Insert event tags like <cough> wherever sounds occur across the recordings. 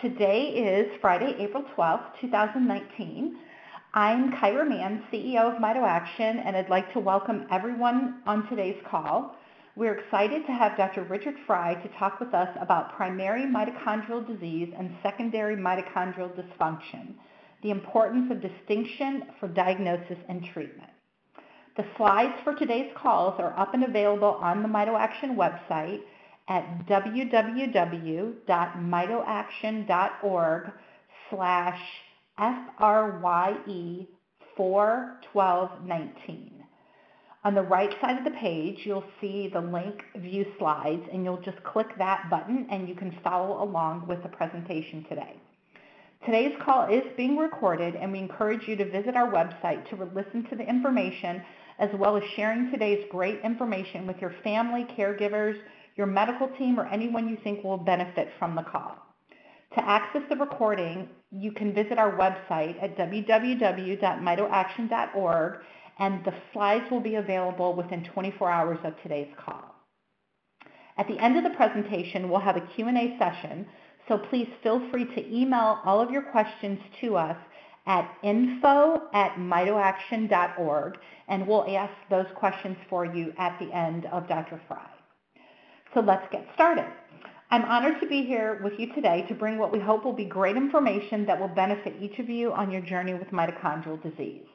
Today is Friday, April 12th, 2019. I'm Kyra Mann, CEO of MitoAction, and I'd like to welcome everyone on today's call. We're excited to have Dr. Richard Frye to talk with us about primary mitochondrial disease and secondary mitochondrial dysfunction, the importance of distinction for diagnosis and treatment. The slides for today's calls are up and available on the MitoAction website at www.mitoaction.org slash FRYE 41219. On the right side of the page, you'll see the link View Slides, and you'll just click that button and you can follow along with the presentation today. Today's call is being recorded, and we encourage you to visit our website to listen to the information as well as sharing today's great information with your family, caregivers, your medical team, or anyone you think will benefit from the call. To access the recording, you can visit our website at www.mitoaction.org and the slides will be available within 24 hours of today's call. At the end of the presentation, we'll have a Q&A session, so please feel free to email all of your questions to us at info at mitoaction.org and we'll ask those questions for you at the end of Dr. Frye. So let's get started. I'm honored to be here with you today to bring what we hope will be great information that will benefit each of you on your journey with mitochondrial disease.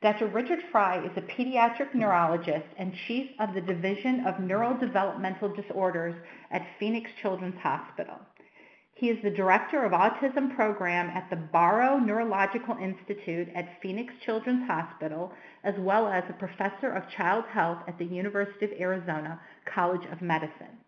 Dr. Richard Frye is a pediatric neurologist and chief of the Division of Neurodevelopmental Disorders at Phoenix Children's Hospital. He is the director of autism program at the Barrow Neurological Institute at Phoenix Children's Hospital, as well as a professor of child health at the University of Arizona College of Medicine.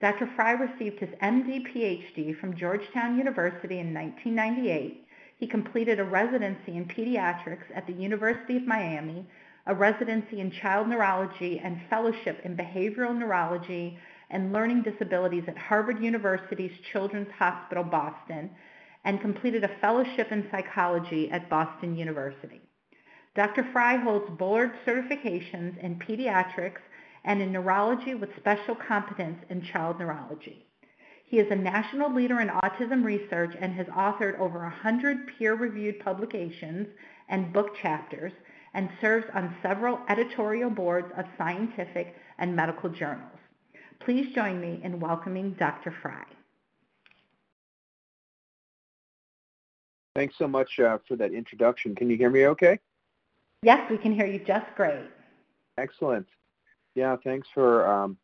Dr. Frye received his MD PhD from Georgetown University in 1998 he completed a residency in pediatrics at the University of Miami, a residency in child neurology and fellowship in behavioral neurology and learning disabilities at Harvard University's Children's Hospital Boston, and completed a fellowship in psychology at Boston University. Dr. Frye holds board certifications in pediatrics and in neurology with special competence in child neurology. He is a national leader in autism research and has authored over 100 peer-reviewed publications and book chapters and serves on several editorial boards of scientific and medical journals. Please join me in welcoming Dr. Frye. Thanks so much uh, for that introduction. Can you hear me okay? Yes, we can hear you just great. Excellent. Yeah, thanks for um,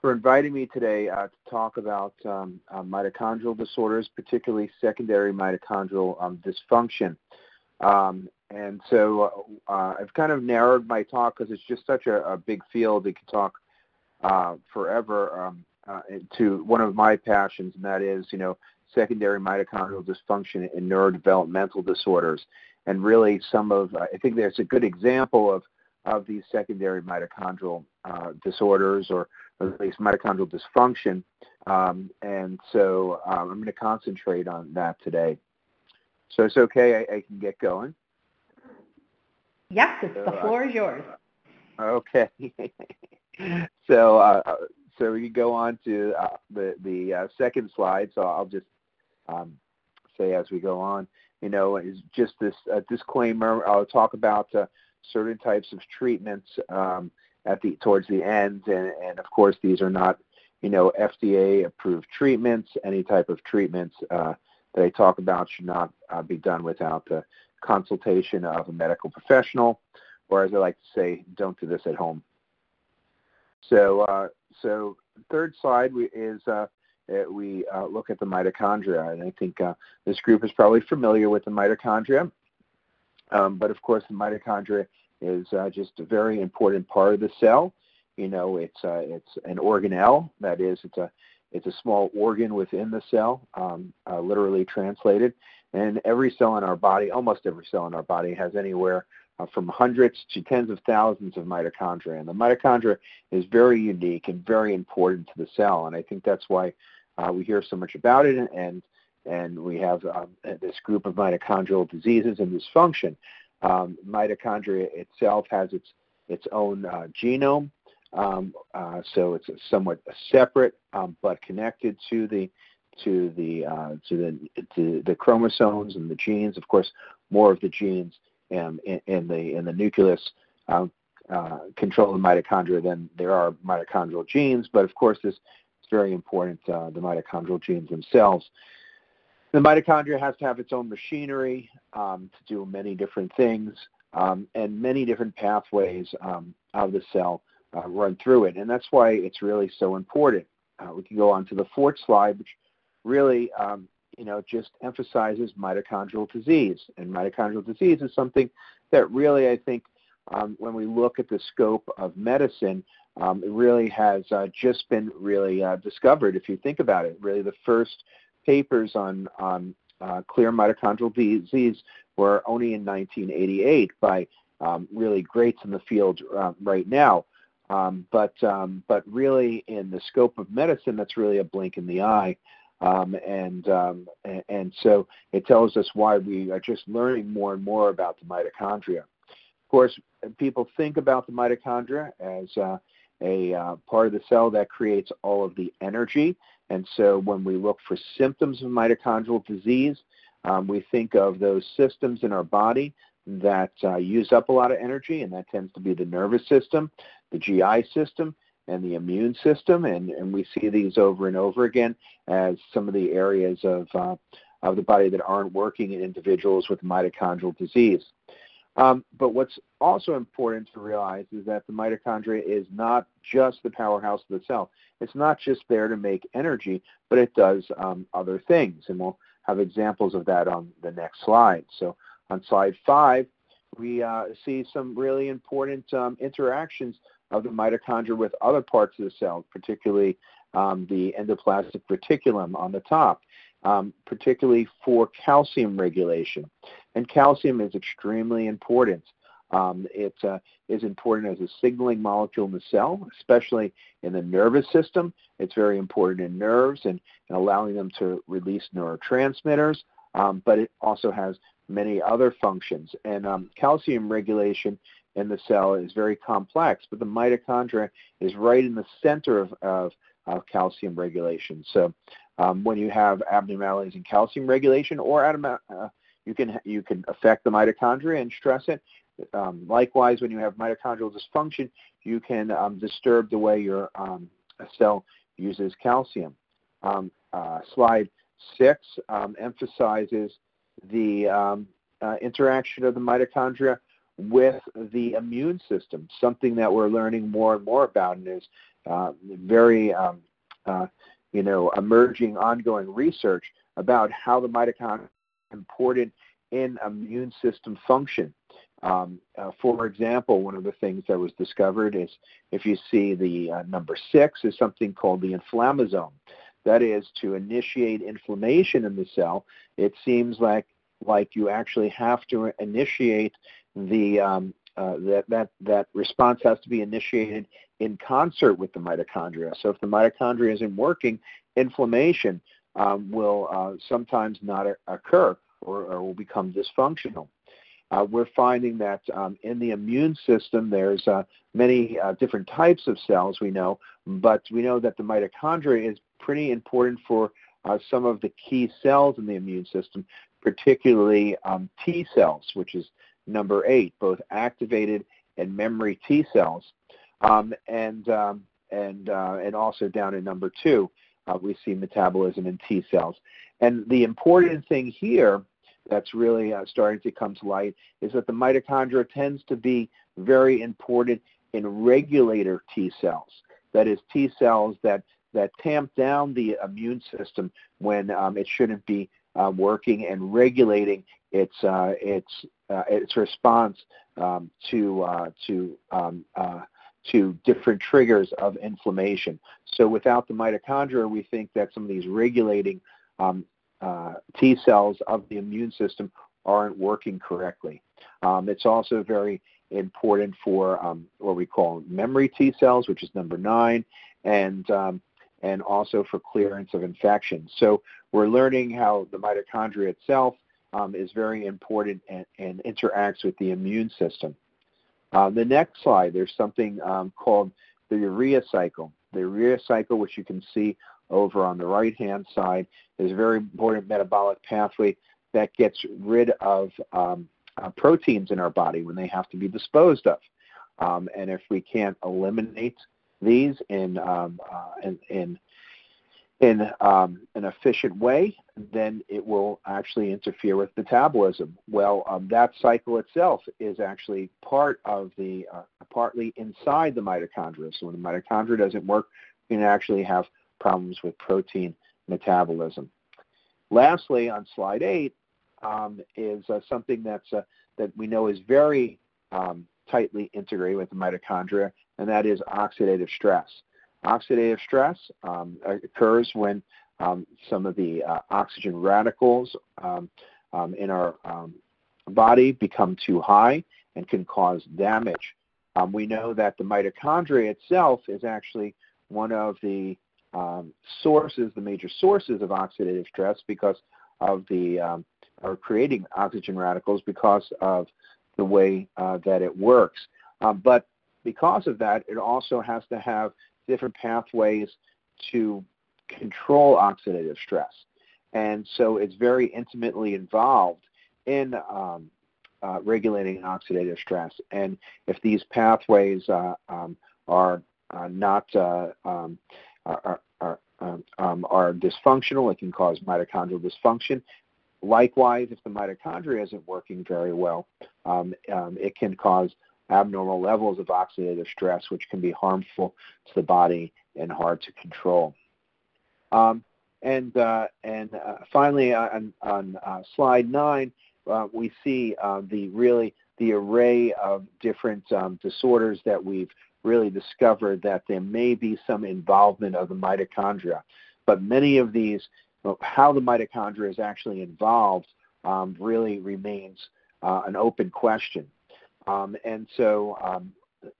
for inviting me today uh, to talk about um, uh, mitochondrial disorders, particularly secondary mitochondrial um, dysfunction. Um, and so uh, I've kind of narrowed my talk because it's just such a, a, big field. It could talk uh, forever um, uh, to one of my passions, and that is, you know, secondary mitochondrial dysfunction and neurodevelopmental disorders. And really, some of I think there's a good example of of these secondary mitochondrial disorders or or at least mitochondrial dysfunction. Um, and so um, I'm going to concentrate on that today. So it's okay, I, I can get going. Yes, it's, so, the uh, floor uh, is yours. <laughs> Okay. <laughs> <laughs> so uh, so we can go on to uh, the the uh, second slide. So I'll just um, say as we go on, you know, is just this disclaimer. I'll talk about uh, certain types of treatments um, at the towards the end, and, and of course these are not you know FDA approved treatments. Any type of treatments uh, that I talk about should not uh, be done without the consultation of a medical professional, or as I like to say, don't do this at home. So, uh, so third slide is uh, we uh, look at the mitochondria, and I think uh, this group is probably familiar with the mitochondria. Um, but of course, the mitochondria is uh, just a very important part of the cell. You know, it's uh, it's an organelle. That is, it's a it's a small organ within the cell, um, literally translated. And every cell in our body, almost every cell in our body, has anywhere uh, from hundreds to tens of thousands of mitochondria. And the mitochondria is very unique and very important to the cell. And I think that's why uh, we hear so much about it. And and we have um, this group of mitochondrial diseases and dysfunction. Um, mitochondria itself has its its own uh, genome, um, uh, so it's somewhat separate um, but connected to the to the uh, to the to the chromosomes and the genes. Of course, more of the genes um, in, in the in the nucleus um, uh, control the mitochondria than there are mitochondrial genes. But of course, this is very important. Uh, the mitochondrial genes themselves. The mitochondria has to have its own machinery um, to do many different things, um, and many different pathways um, of the cell uh, run through it, and that's why it's really so important. Uh, we can go on to the fourth slide, which really, um, you know, just emphasizes mitochondrial disease. And mitochondrial disease is something that really, I think, um, when we look at the scope of medicine, um, it really has uh, just been really uh, discovered. If you think about it, really the first papers on on uh, clear mitochondrial disease were only in 1988 by um, really greats in the field uh, right now. Um, but um, but really, in the scope of medicine, that's really a blink in the eye. Um, and, um, and, so it tells us why we are just learning more and more about the mitochondria. Of course, people think about the mitochondria as uh, a uh, part of the cell that creates all of the energy. And so when we look for symptoms of mitochondrial disease, um, we think of those systems in our body that uh, use up a lot of energy, and that tends to be the nervous system, the GI system, and the immune system, and, and we see these over and over again as some of the areas of, uh, of the body that aren't working in individuals with mitochondrial disease. Um, but what's also important to realize is that the mitochondria is not just the powerhouse of the cell. It's not just there to make energy, but it does um, other things, and we'll have examples of that on the next slide. So on slide five, we uh, see some really important um, interactions of the mitochondria with other parts of the cell, particularly um, the endoplasmic reticulum on the top, um, particularly for calcium regulation. And calcium is extremely important. Um, it uh, is important as a signaling molecule in the cell, especially in the nervous system. It's very important in nerves and, and allowing them to release neurotransmitters, um, but it also has many other functions. And um, calcium regulation in the cell is very complex, but the mitochondria is right in the center of, of, of calcium regulation. So um, when you have abnormalities in calcium regulation or uh, you can you can affect the mitochondria and stress it. Um, likewise, when you have mitochondrial dysfunction, you can um, disturb the way your um, cell uses calcium. Um, uh, slide six um, emphasizes the uh, interaction of the mitochondria with the immune system, something that we're learning more and more about and is uh, very, um, uh, you know, emerging ongoing research about how the mitochondria is important in immune system function. Um, uh, for example, one of the things that was discovered is if you see the uh, number six is something called the inflammasome. That is to initiate inflammation in the cell. It seems like like you actually have to initiate the um, uh, that that that response has to be initiated in concert with the mitochondria. So if the mitochondria isn't working, inflammation um, will uh, sometimes not occur or, or, will become dysfunctional. Uh, we're finding that um, in the immune system, there's uh, many uh, different types of cells we know, but we know that the mitochondria is pretty important for uh, some of the key cells in the immune system, particularly um, T cells, which is number eight, both activated and memory T cells, um, and um, and uh, and also down in number two, uh, we see metabolism in T cells. And the important thing here that's really uh, starting to come to light is that the mitochondria tends to be very important in regulator T cells. That is, T cells that that tamp down the immune system when um, it shouldn't be uh, working and regulating its uh, its uh, its response um, to uh, to um, uh, to different triggers of inflammation. So without the mitochondria, we think that some of these regulating um, uh, T cells of the immune system aren't working correctly. Um, it's also very important for um, what we call memory T cells, which is number nine, and um, and also for clearance of infections. So we're learning how the mitochondria itself um, is very important and, and, interacts with the immune system. Uh, the next slide, there's something um, called the urea cycle. The urea cycle, which you can see over on the right-hand side is a very important metabolic pathway that gets rid of um, uh, proteins in our body when they have to be disposed of. Um, and if we can't eliminate these in, um, uh, in, in in um, an efficient way, then it will actually interfere with metabolism. Well, um, that cycle itself is actually part of the, uh, partly inside the mitochondria. So when the mitochondria doesn't work, you can actually have problems with protein metabolism. Lastly, on slide eight, um, is uh, something that's, uh, that we know is very um, tightly integrated with the mitochondria, and that is oxidative stress. Oxidative stress um, occurs when um, some of the uh, oxygen radicals um, um in our um, body become too high and can cause damage. Um, we know that the mitochondria itself is actually one of the sources, the major sources of oxidative stress because of the, or creating oxygen radicals because of the way uh, that it works. but because of that, it also has to have different pathways to control oxidative stress. And so it's very intimately involved in um, uh, regulating oxidative stress. And if these pathways uh, um, are uh, not uh, um, are, are, um, um, are dysfunctional, it can cause mitochondrial dysfunction. Likewise, if the mitochondria isn't working very well, um, it can cause abnormal levels of oxidative stress, which can be harmful to the body and hard to control. Um, and uh, and uh, finally, uh, on, on uh, slide nine, uh, we see uh, the really the array of different um, disorders that we've really discovered that there may be some involvement of the mitochondria. But many of these, how the mitochondria is actually involved, um, really remains an open question. Um, and so um,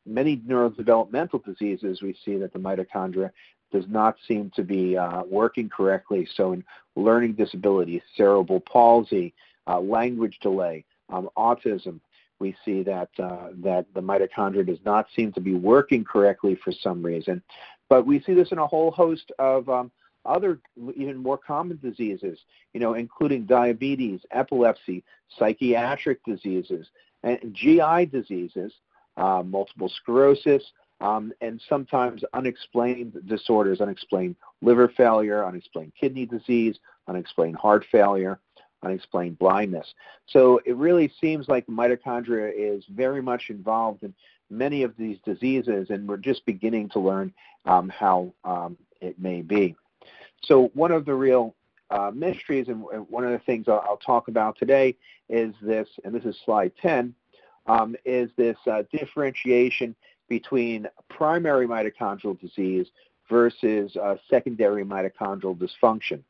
many neurodevelopmental diseases, we see that the mitochondria does not seem to be uh, working correctly. So in learning disabilities, cerebral palsy, uh, language delay, um, autism, we see that uh, that the mitochondria does not seem to be working correctly for some reason. But we see this in a whole host of um, other even more common diseases, you know, including diabetes, epilepsy, psychiatric diseases, and GI diseases, uh, multiple sclerosis, um, and sometimes unexplained disorders, unexplained liver failure, unexplained kidney disease, unexplained heart failure, unexplained blindness. So it really seems like mitochondria is very much involved in many of these diseases, and we're just beginning to learn um, how um, it may be. So one of the real uh, mysteries, and one of the things I'll, I'll, talk about today is this, and this is slide 10, um, is this uh, differentiation between primary mitochondrial disease versus uh, secondary mitochondrial dysfunction.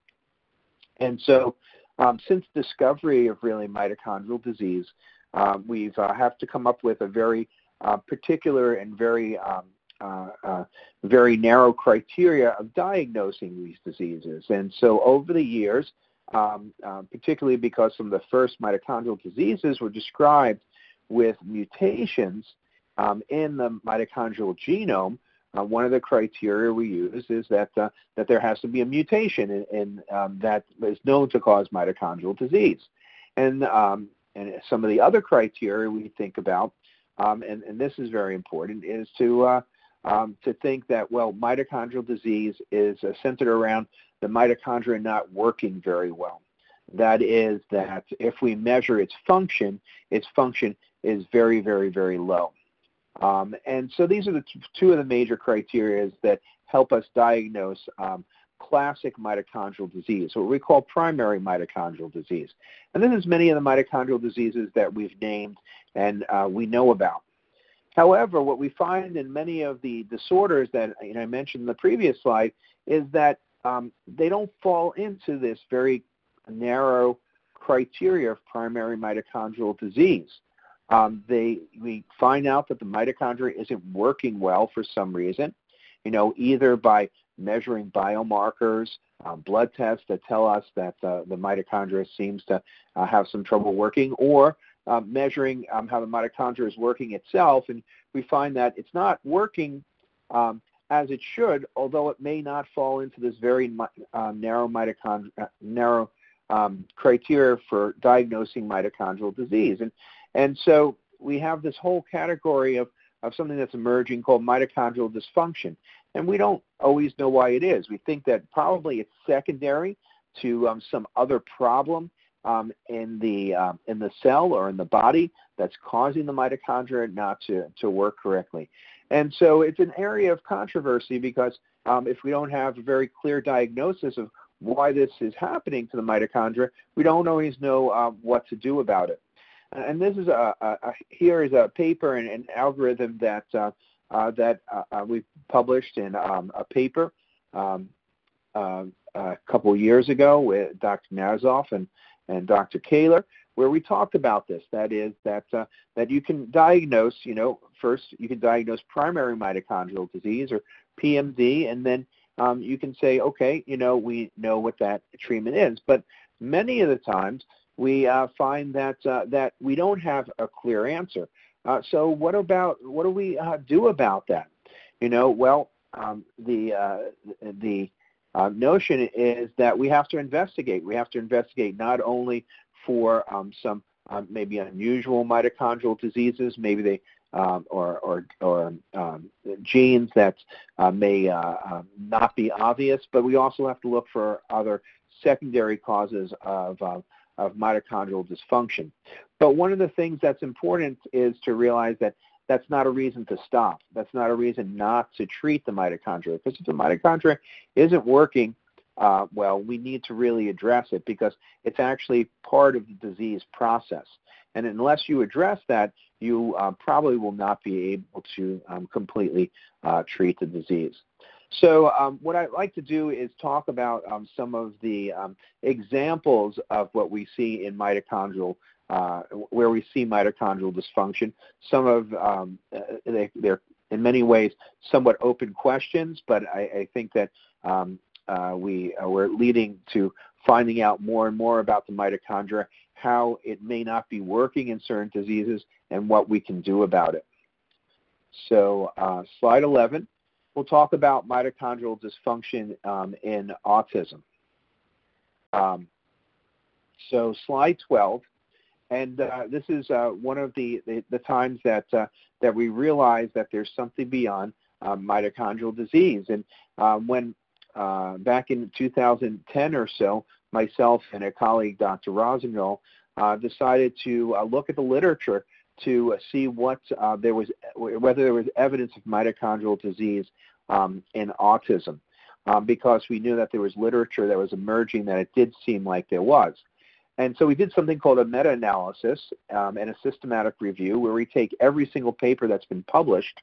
And so, um, since discovery of really mitochondrial disease, um, we've uh, have to come up with a very uh, particular and very um, uh, uh, very narrow criteria of diagnosing these diseases. And so over the years, um, uh, particularly because some of the first mitochondrial diseases were described with mutations um, in the mitochondrial genome, uh, one of the criteria we use is that uh, that there has to be a mutation in, in um, that is known to cause mitochondrial disease, and um, and some of the other criteria we think about, um, and, and this is very important, is to uh, um, to think that, well, mitochondrial disease is uh, centered around the mitochondria not working very well. That is, that if we measure its function, its function is very, very, very low. Um, and so these are the t- two of the major criteria that help us diagnose um, classic mitochondrial disease, what we call primary mitochondrial disease. And this is many of the mitochondrial diseases that we've named and uh, we know about. However, what we find in many of the disorders that you know, I mentioned in the previous slide is that um, they don't fall into this very narrow criteria of primary mitochondrial disease. Um, they, we find out that the mitochondria isn't working well for some reason, you know, either by measuring biomarkers, um, blood tests that tell us that the mitochondria seems to uh, have some trouble working, or uh, measuring um, how the mitochondria is working itself, and we find that it's not working um, as it should, although it may not fall into this very uh, narrow mitochondrial uh, narrow um, criteria for diagnosing mitochondrial disease. And and so we have this whole category of of something that's emerging called mitochondrial dysfunction, and we don't always know why it is. We think that probably it's secondary to um, some other problem um, in the um, in the cell or in the body that's causing the mitochondria not to, to work correctly. And so it's an area of controversy because um, if we don't have a very clear diagnosis of why this is happening to the mitochondria, we don't always know uh, what to do about it. And this is a, a, a here is a paper and an algorithm that uh, uh, that uh, uh, we published in um, a paper um, uh, a couple years ago with Dr. Nazoff and and Dr. Kaler, where we talked about this. That is that uh, that you can diagnose, you know, first you can diagnose primary mitochondrial disease or PMD, and then um, you can say, okay, you know, we know what that treatment is. But many of the times we uh, find that uh, that we don't have a clear answer. Uh, so what about what do we uh, do about that? You know, well, um, the uh, the uh, notion is that we have to investigate. We have to investigate not only for um, some um, maybe unusual mitochondrial diseases, maybe they um, or or, or um, genes that uh, may uh, um, not be obvious, but we also have to look for other secondary causes of uh, of mitochondrial dysfunction. But one of the things that's important is to realize that that's not a reason to stop. That's not a reason not to treat the mitochondria. Because if the mitochondria isn't working uh, well, we need to really address it because it's actually part of the disease process. And unless you address that, you uh, probably will not be able to um, completely uh, treat the disease. So um, what I'd like to do is talk about um, some of the um, examples of what we see in mitochondrial uh, where we see mitochondrial dysfunction. Some of um, uh, they, are in many ways somewhat open questions, but I, I think that um, uh, we uh, we're leading to finding out more and more about the mitochondria, how it may not be working in certain diseases, and what we can do about it. So, uh, slide 11, we'll talk about mitochondrial dysfunction um, in autism. Um, so, slide 12 and uh, this is uh, one of the, the, the times that, uh, that we realize that there's something beyond um, mitochondrial disease. And um, when uh, back in 2010 or so, myself and a colleague, Dr. Rossignol, uh, decided to uh, look at the literature to see what there was, whether there was evidence of mitochondrial disease um, in autism, um, because we knew that there was literature that was emerging that it did seem like there was. And so we did something called a meta-analysis um, and a systematic review where we take every single paper that's been published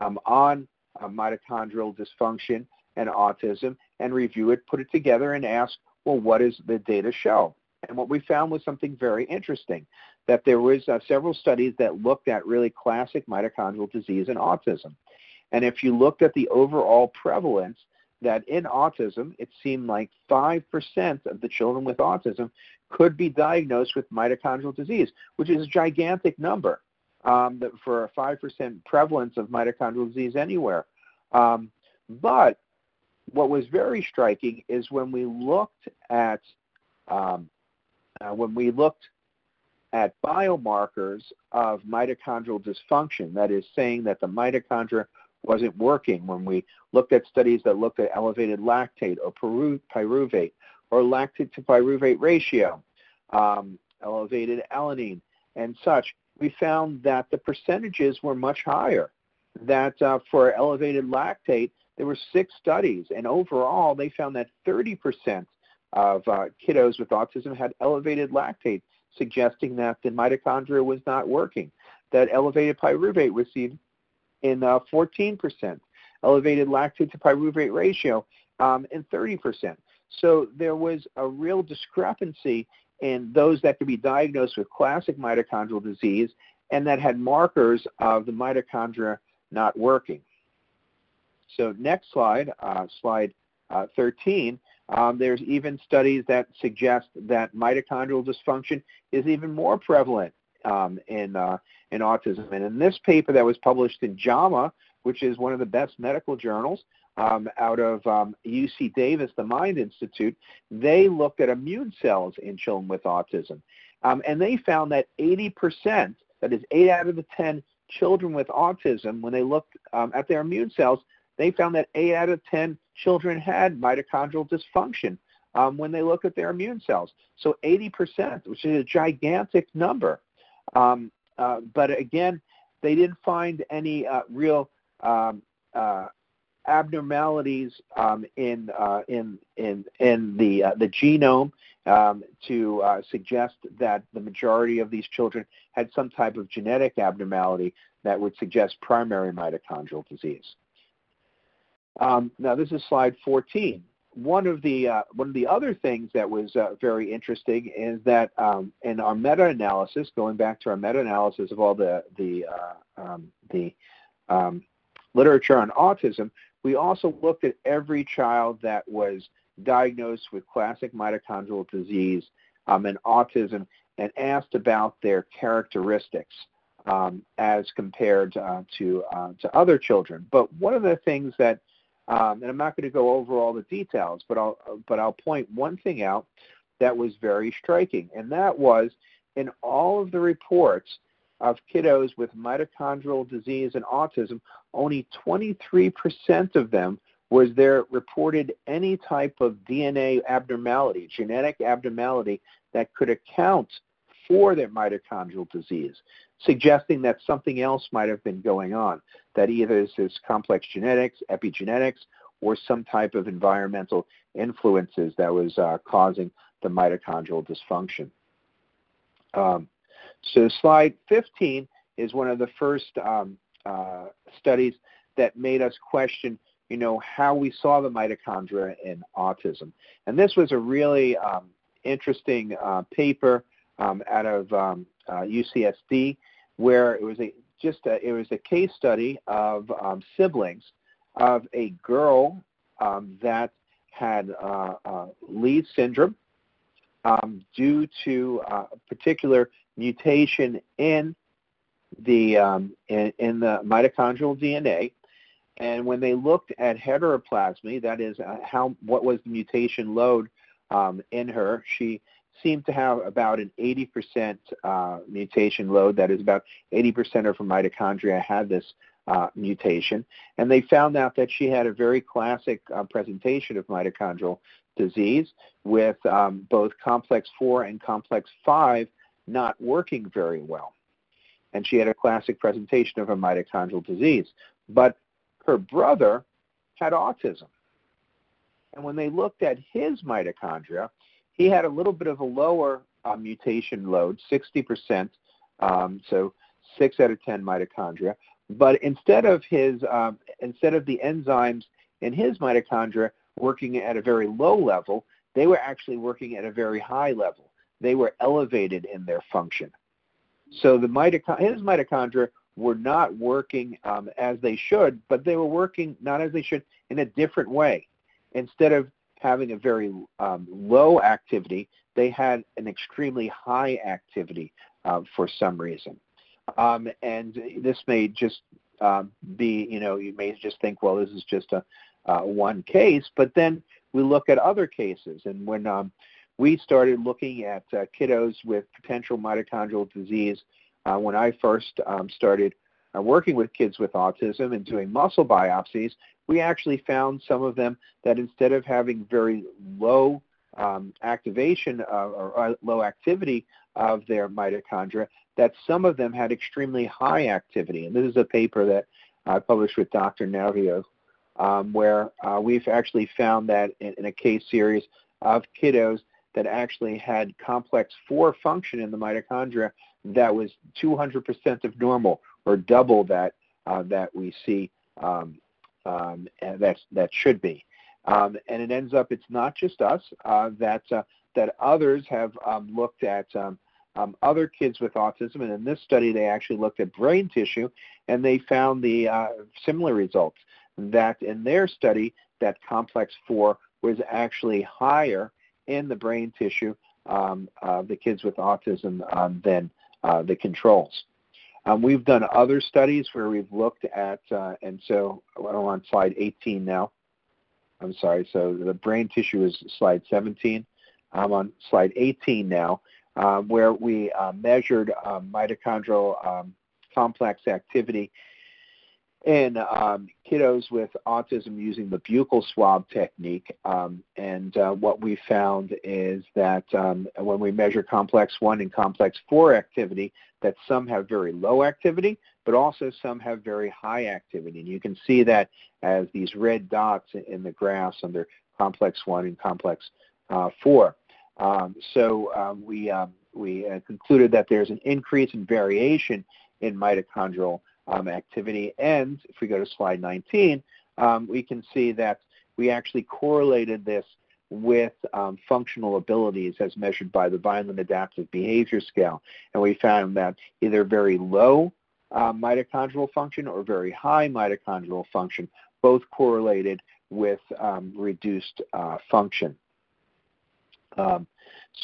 um, on uh, mitochondrial dysfunction and autism and review it, put it together, and ask, well, what does the data show? And what we found was something very interesting, that there was uh, several studies that looked at really classic mitochondrial disease and autism. And if you looked at the overall prevalence, that in autism, it seemed like 5% of the children with autism could be diagnosed with mitochondrial disease, which is a gigantic number um, for a 5% prevalence of mitochondrial disease anywhere. Um, but what was very striking is when we looked at um, uh, when we looked at biomarkers of mitochondrial dysfunction, that is saying that the mitochondria wasn't working when we looked at studies that looked at elevated lactate or pyruvate or lactate to pyruvate ratio, um, elevated alanine, and such, we found that the percentages were much higher. That uh, for elevated lactate, there were six studies, and overall, they found that 30% of uh, kiddos with autism had elevated lactate, suggesting that the mitochondria was not working. That elevated pyruvate seen in uh, 14%, elevated lactate to pyruvate ratio um, in 30%. So there was a real discrepancy in those that could be diagnosed with classic mitochondrial disease and that had markers of the mitochondria not working. So next slide, uh, slide uh, 13, um, there's even studies that suggest that mitochondrial dysfunction is even more prevalent um, in, uh, in autism. And in this paper that was published in JAMA, which is one of the best medical journals um, out of um, UC Davis, the Mind Institute, they looked at immune cells in children with autism. Um, and they found that 80%, that is 8 out of the 10 children with autism, when they looked um, at their immune cells, they found that 8 out of 10 children had mitochondrial dysfunction um, when they looked at their immune cells. So 80%, which is a gigantic number. Um, uh, but again, they didn't find any uh, real um, uh, abnormalities um, in, uh, in, in, in the, uh, the genome um, to uh, suggest that the majority of these children had some type of genetic abnormality that would suggest primary mitochondrial disease. Um, now this is slide 14. One of the uh, one of the other things that was uh, very interesting is that um, in our meta-analysis, going back to our meta-analysis of all the the uh, um, the um, literature on autism, we also looked at every child that was diagnosed with classic mitochondrial disease um, and autism and asked about their characteristics um, as compared uh, to uh, to other children. But one of the things that um, and I'm not going to go over all the details, but I'll but I'll point one thing out that was very striking, and that was in all of the reports of kiddos with mitochondrial disease and autism, only 23% of them was there reported any type of DNA abnormality, genetic abnormality that could account for their mitochondrial disease, suggesting that something else might have been going on, that either this is complex genetics, epigenetics, or some type of environmental influences that was uh, causing the mitochondrial dysfunction. Um, so slide 15 is one of the first um, uh, studies that made us question, you know, how we saw the mitochondria in autism. And this was a really um, interesting uh, paper um, out of um, uh, UCSD where it was a just a, it was a case study of um, siblings of a girl um, that had uh, uh, Leigh syndrome um, due to uh, a particular mutation in the um, in, in, the mitochondrial DNA. And when they looked at heteroplasmy, that is uh, how what was the mutation load um, in her, she seemed to have about an 80% uh, mutation load. That is about 80% of her mitochondria had this uh, mutation. And they found out that she had a very classic uh, presentation of mitochondrial disease with um, both complex 4 and complex 5 not working very well. And she had a classic presentation of a mitochondrial disease. But her brother had autism. And when they looked at his mitochondria, he had a little bit of a lower uh, mutation load, 60%, um, so 6 out of 10 mitochondria. But instead of his, um, instead of the enzymes in his mitochondria working at a very low level, they were actually working at a very high level they were elevated in their function. So the his mitochondria were not working um, as they should, but they were working not as they should in a different way. Instead of having a very um, low activity, they had an extremely high activity uh, for some reason. Um, and this may just um, be, you know, you may just think, well, this is just a uh, one case, but then we look at other cases, and when um, we started looking at uh, kiddos with potential mitochondrial disease uh, when I first started uh, working with kids with autism and doing muscle biopsies. We actually found some of them that instead of having very low um, activation uh, or low activity of their mitochondria, that some of them had extremely high activity. And this is a paper that I published with Dr. Naviaux, um, where uh, we've actually found that in, in a case series of kiddos that actually had complex 4 function in the mitochondria that was 200% of normal or double that uh, that we see um, um, that that should be. Um, and it ends up it's not just us uh, that uh, that others have um, looked at um, um, other kids with autism, and in this study they actually looked at brain tissue, and they found the uh, similar results. That in their study, that complex four was actually higher in the brain tissue of the kids with autism than uh, the controls. Um, we've done other studies where we've looked at, uh, and so I'm on slide 18 now. I'm sorry, so the brain tissue is slide 17. I'm on slide 18 now, um, where we uh, measured um, mitochondrial um, complex activity in um, kiddos with autism using the buccal swab technique. Um, and uh, what we found is that um, when we measure complex 1 and complex 4 activity, that some have very low activity, but also some have very high activity. And you can see that as these red dots in the graphs under complex 1 and complex uh, 4. Um, so um, we, um, we uh, concluded that there's an increase in variation in mitochondrial um, activity. And if we go to slide 19, um, we can see that we actually correlated this with um, functional abilities as measured by the Vineland Adaptive Behavior Scale. And we found that either very low uh, mitochondrial function or very high mitochondrial function both correlated with um, reduced uh, function. Um,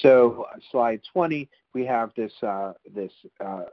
so slide 20, we have this, uh, this uh,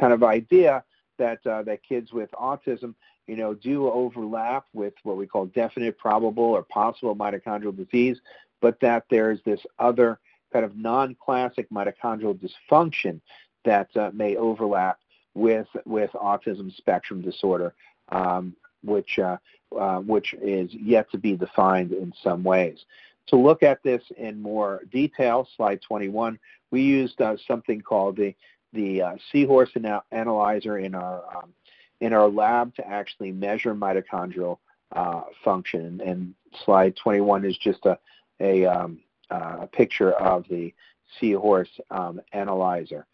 kind of idea that uh, that kids with autism, you know, do overlap with what we call definite, probable, or possible mitochondrial disease, but that there's this other kind of non-classic mitochondrial dysfunction that uh, may overlap with with autism spectrum disorder, um, which uh, uh, which is yet to be defined in some ways. To look at this in more detail, slide 21, we used uh, something called the the uh, seahorse ana- analyzer in our um, in our lab to actually measure mitochondrial uh, function. And slide 21 is just a a, um, uh, a picture of the seahorse um, analyzer.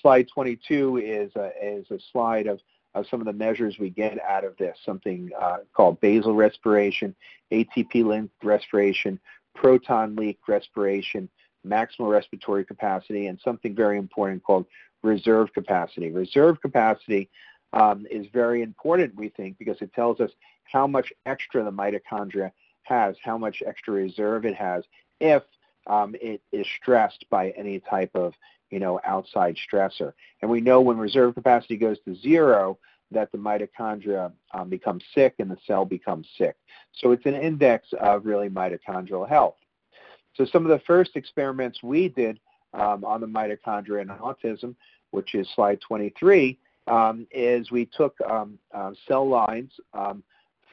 Slide 22 is a, is a slide of, of some of the measures we get out of this, something uh, called basal respiration, ATP-linked respiration, proton leak respiration, maximal respiratory capacity, and something very important called reserve capacity. Reserve capacity um, is very important, we think, because it tells us how much extra the mitochondria has, how much extra reserve it has if um, it is stressed by any type of you know outside stressor. And we know when reserve capacity goes to zero that the mitochondria um, sick and the cell becomes sick. So it's an index of really mitochondrial health. So some of the first experiments we did um, on the mitochondria and autism, which is slide 23, um, is we took um, uh, cell lines um,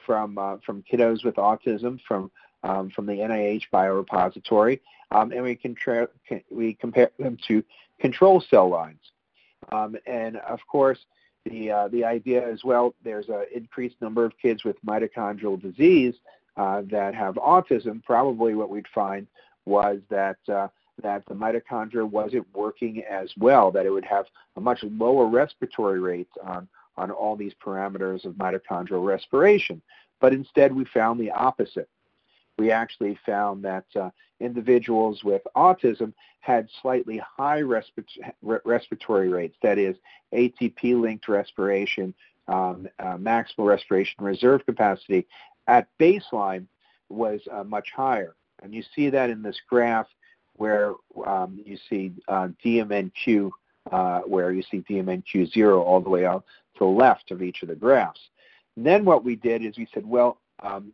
from uh, from kiddos with autism from um, from the NIH biorepository, um, and we, contra- we compare them to control cell lines. and of course, the uh, the idea as well, there's an increased number of kids with mitochondrial disease uh, that have autism. Probably what we'd find was that uh, that the mitochondria wasn't working as well, that it would have a much lower respiratory rate on, on all these parameters of mitochondrial respiration. But instead, we found the opposite. We actually found that uh, individuals with autism had slightly high respiratory rates, that is, ATP linked respiration, um, uh, maximal respiration reserve capacity at baseline was uh, much higher. And you see that in this graph where um, you see uh, DMNQ, uh, where you see DMNQ 0 all the way out to the left of each of the graphs. And then what we did is we said, well, um,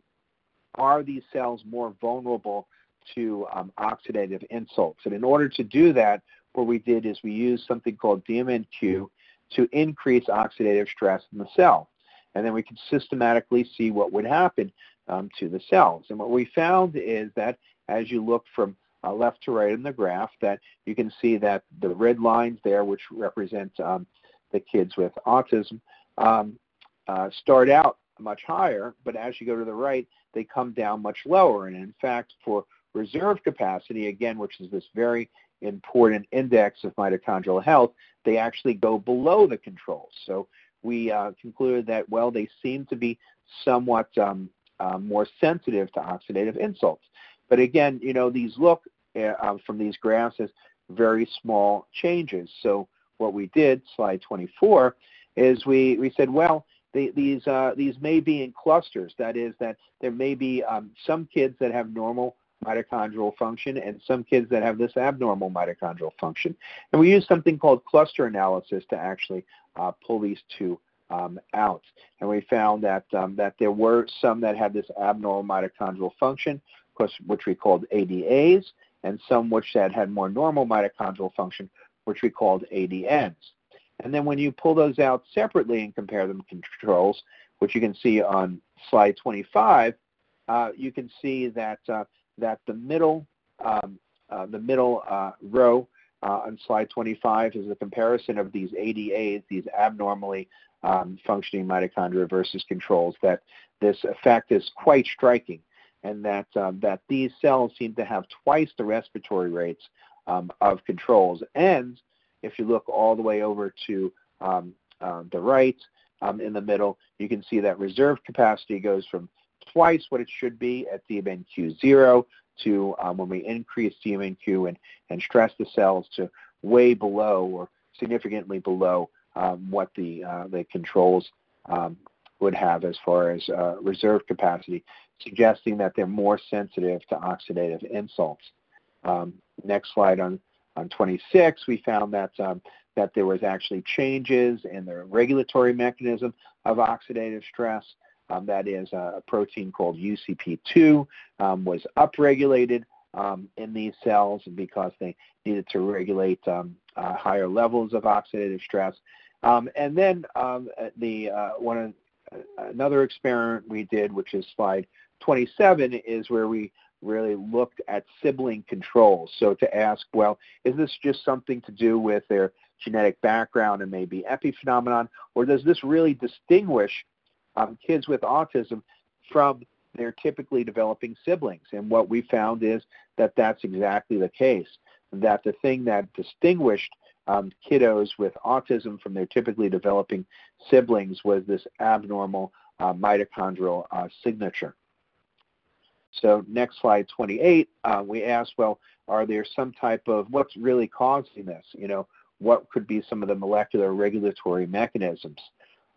are these cells more vulnerable to um, oxidative insults? And in order to do that, what we did is we used something called DMNQ to increase oxidative stress in the cell. And then we could systematically see what would happen um, to the cells. And what we found is that as you look from uh, left to right in the graph that you can see that the red lines there, which represent um, the kids with autism, um, uh, start out much higher, but as you go to the right, they come down much lower. And in fact, for reserve capacity, again, which is this very important index of mitochondrial health, they actually go below the controls. So we uh, concluded that, well, they seem to be somewhat um, uh, more sensitive to oxidative insults. But again, you know, these look uh, from these graphs as very small changes. So what we did, slide 24, is we, we said, well, these, uh, these may be in clusters. That is, that there may be um, some kids that have normal mitochondrial function and some kids that have this abnormal mitochondrial function. And we use something called cluster analysis to actually uh, pull these two um, out. And we found that um, that there were some that had this abnormal mitochondrial function, which we called ADAs, and some which had had more normal mitochondrial function, which we called ADNs. And then when you pull those out separately and compare them to controls, which you can see on slide 25, uh, you can see that uh, that the middle um, uh, the middle uh, row uh, on slide 25 is a comparison of these ADAs, these abnormally um, functioning mitochondria versus controls. That this effect is quite striking, and that um, that these cells seem to have twice the respiratory rates um, of controls. And if you look all the way over to um, uh, the right um, in the middle, you can see that reserve capacity goes from twice what it should be at DMNQ0 to um, when we increase DMNQ and, and stress the cells to way below or significantly below um, what the, uh, the controls um, would have as far as uh, reserve capacity, suggesting that they're more sensitive to oxidative insults. Um, next slide on, on 26, we found that, um, that there was actually changes in the regulatory mechanism of oxidative stress. Um, that is a protein called UCP2 um, was upregulated um, in these cells because they needed to regulate um, uh, higher levels of oxidative stress. Um, and then um, the uh, one uh, another experiment we did, which is slide 27, is where we really looked at sibling controls. So to ask, well, is this just something to do with their genetic background and maybe epiphenomenon, or does this really distinguish um, kids with autism from their typically developing siblings. And what we found is that that's exactly the case. That the thing that distinguished um, kiddos with autism from their typically developing siblings was this abnormal uh, mitochondrial uh, signature. So next slide 28, uh, we asked, well, are there some type of what's really causing this? You know, what could be some of the molecular regulatory mechanisms?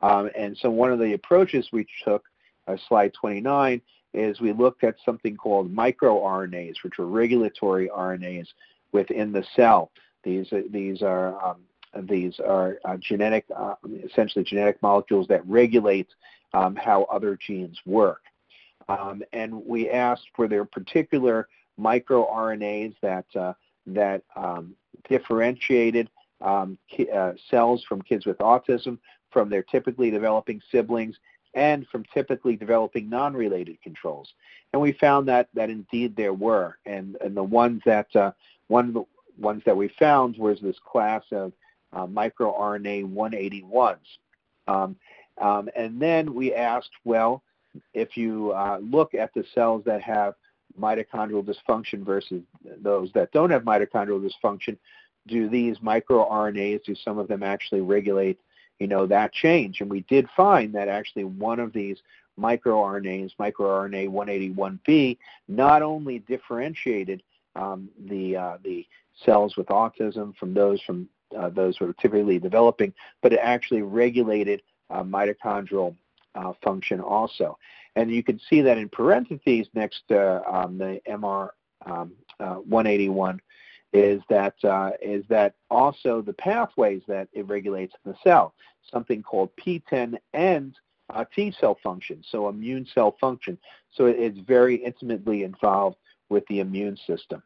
Um, and so one of the approaches we took, uh, slide 29, is we looked at something called microRNAs, which are regulatory RNAs within the cell. These, uh, these are um, these are uh, genetic, uh, essentially genetic molecules that regulate um, how other genes work. Um, and we asked for their particular microRNAs that uh, that um, differentiated um, ki- uh, cells from kids with autism from their typically developing siblings and from typically developing non-related controls. And we found that that indeed there were, and, and the ones that uh, one ones that we found was this class of uh, microRNA 181s. Um, um, and then we asked, well, if you uh, look at the cells that have mitochondrial dysfunction versus those that don't have mitochondrial dysfunction, do these microRNAs, do some of them actually regulate you know, that change. And we did find that actually one of these microRNAs, microRNA 181b, not only differentiated um, the uh, the cells with autism from those from uh, those who are typically developing, but it actually regulated uh, mitochondrial uh, function also. And you can see that in parentheses next to um, the MR um, uh, 181 is that uh, is that also the pathways that it regulates in the cell, something called PTEN and uh, T cell function, so immune cell function. So it's very intimately involved with the immune system.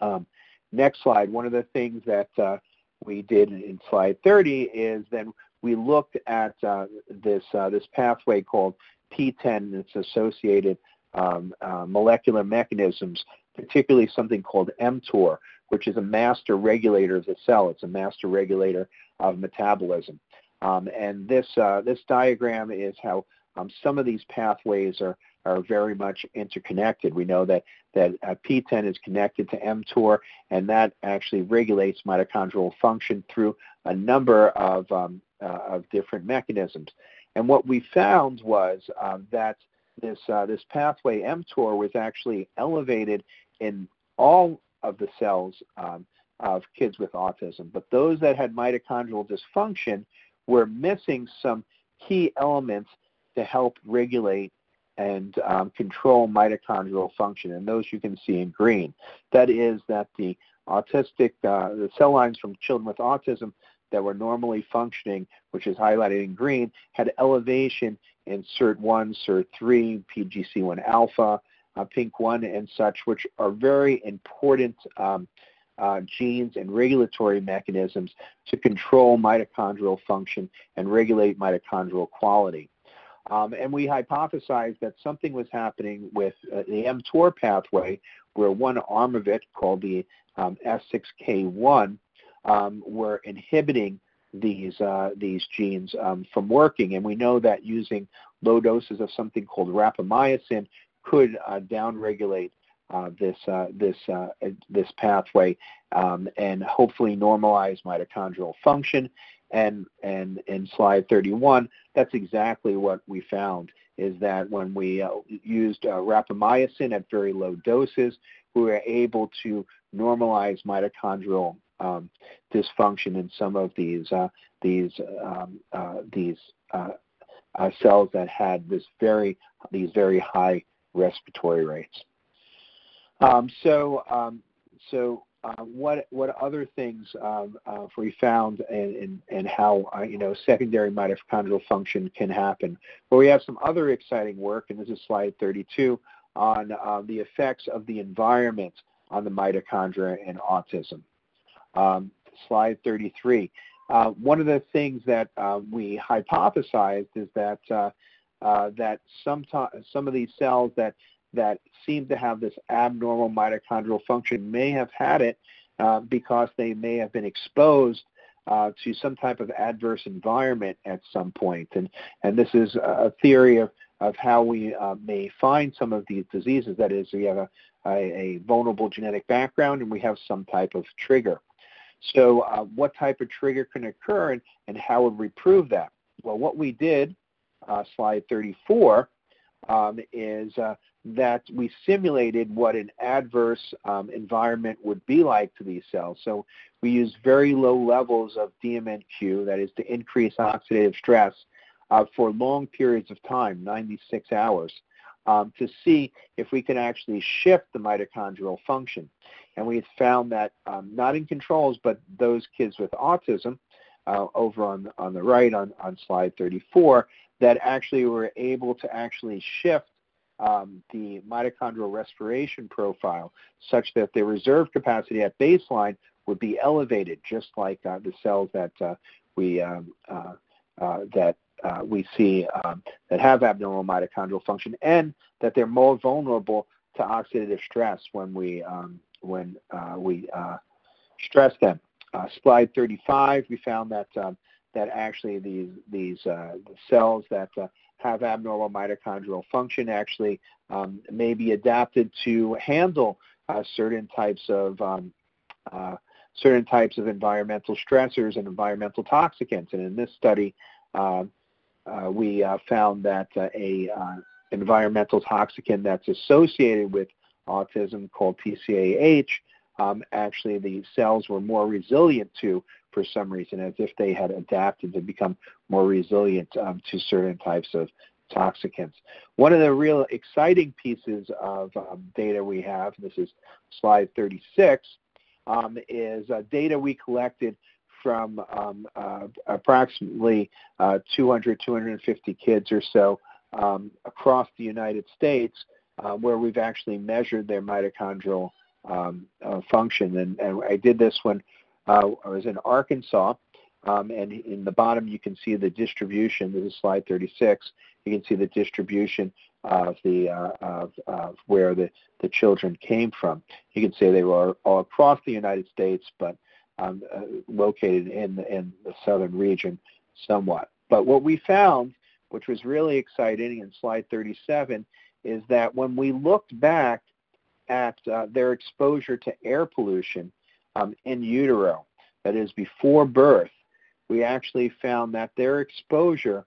Um, next slide. One of the things that uh, we did in slide 30 is then we looked at uh, this uh, this pathway called PTEN and its associated um, uh, molecular mechanisms particularly something called mTOR, which is a master regulator of the cell. It's a master regulator of metabolism. Um, and this, uh, this diagram is how um, some of these pathways are, are very much interconnected. We know that, that uh, PTEN is connected to mTOR, and that actually regulates mitochondrial function through a number of, um, uh, of different mechanisms. And what we found was uh, that this, uh, this pathway mTOR was actually elevated in all of the cells um, of kids with autism. But those that had mitochondrial dysfunction were missing some key elements to help regulate and um, control mitochondrial function, and those you can see in green. That is that the autistic, uh, the cell lines from children with autism that were normally functioning, which is highlighted in green, had elevation in SIRT1, SIRT3, PGC1 alpha, uh, PINK1, and such, which are very important um, uh, genes and regulatory mechanisms to control mitochondrial function and regulate mitochondrial quality. Um, and we hypothesized that something was happening with uh, the mTOR pathway, where one arm of it, called the um, S6K1, um, were inhibiting these uh, these genes um, from working. And we know that using low doses of something called rapamycin could uh, downregulate uh, this uh, this uh, this pathway um, and hopefully normalize mitochondrial function. And and in slide 31, that's exactly what we found is that when we uh, used uh, rapamycin at very low doses, we were able to normalize mitochondrial um, dysfunction in some of these uh, these um, these cells that had this very these very high respiratory rates. Um, so, um, so uh, what what other things um, uh, we found and, and, how uh, you know secondary mitochondrial function can happen? Well, we have some other exciting work, and this is slide 32 on uh, the effects of the environment on the mitochondria and autism. Um, slide 33. Uh, one of the things that uh, we hypothesized is that that some some of these cells that that seem to have this abnormal mitochondrial function may have had it uh, because they may have been exposed uh, to some type of adverse environment at some point. And, and this is a theory of, of how we uh, may find some of these diseases. That is, we have a, a, a, vulnerable genetic background and we have some type of trigger. So, uh, what type of trigger can occur and, and how would we prove that? Well, what we did, uh, slide 34, um, is uh, that we simulated what an adverse um, environment would be like to these cells. So we used very low levels of DMNQ, that is to increase oxidative stress, uh, for long periods of time, 96 hours, um, to see if we can actually shift the mitochondrial function. And we found that um, not in controls, but those kids with autism, uh, over on, on the right on, on slide 34, that actually were able to actually shift um, the mitochondrial respiration profile such that the reserve capacity at baseline would be elevated, just like uh, the cells that uh, we um, uh, uh that uh, we see um, that have abnormal mitochondrial function, and that they're more vulnerable to oxidative stress when we um, when uh, we stress them. slide 35, we found that um, that actually these these cells that have abnormal mitochondrial function actually um, may be adapted to handle uh, certain types of um, uh, certain types of environmental stressors and environmental toxicants. And in this study, uh, uh we uh, found that uh, a environmental toxicant that's associated with autism called TCAH, um, actually the cells were more resilient to for some reason, as if they had adapted to become more resilient um, to certain types of toxicants. One of the real exciting pieces of um, data we have, this is slide 36, um, is uh, data we collected from um, uh, approximately uh, 200, 250 kids or so um, across the United States, uh, where we've actually measured their mitochondrial um, uh, function. And, and, I did this when uh, I was in Arkansas. Um, and in the bottom, you can see the distribution. This is slide 36. You can see the distribution of the uh, of, of, where the, the children came from. You can see they were all across the United States, but um, uh, located in the, in the southern region somewhat. But what we found, which was really exciting in slide 37, is that when we looked back at uh, their exposure to air pollution um, in utero, that is before birth, we actually found that their exposure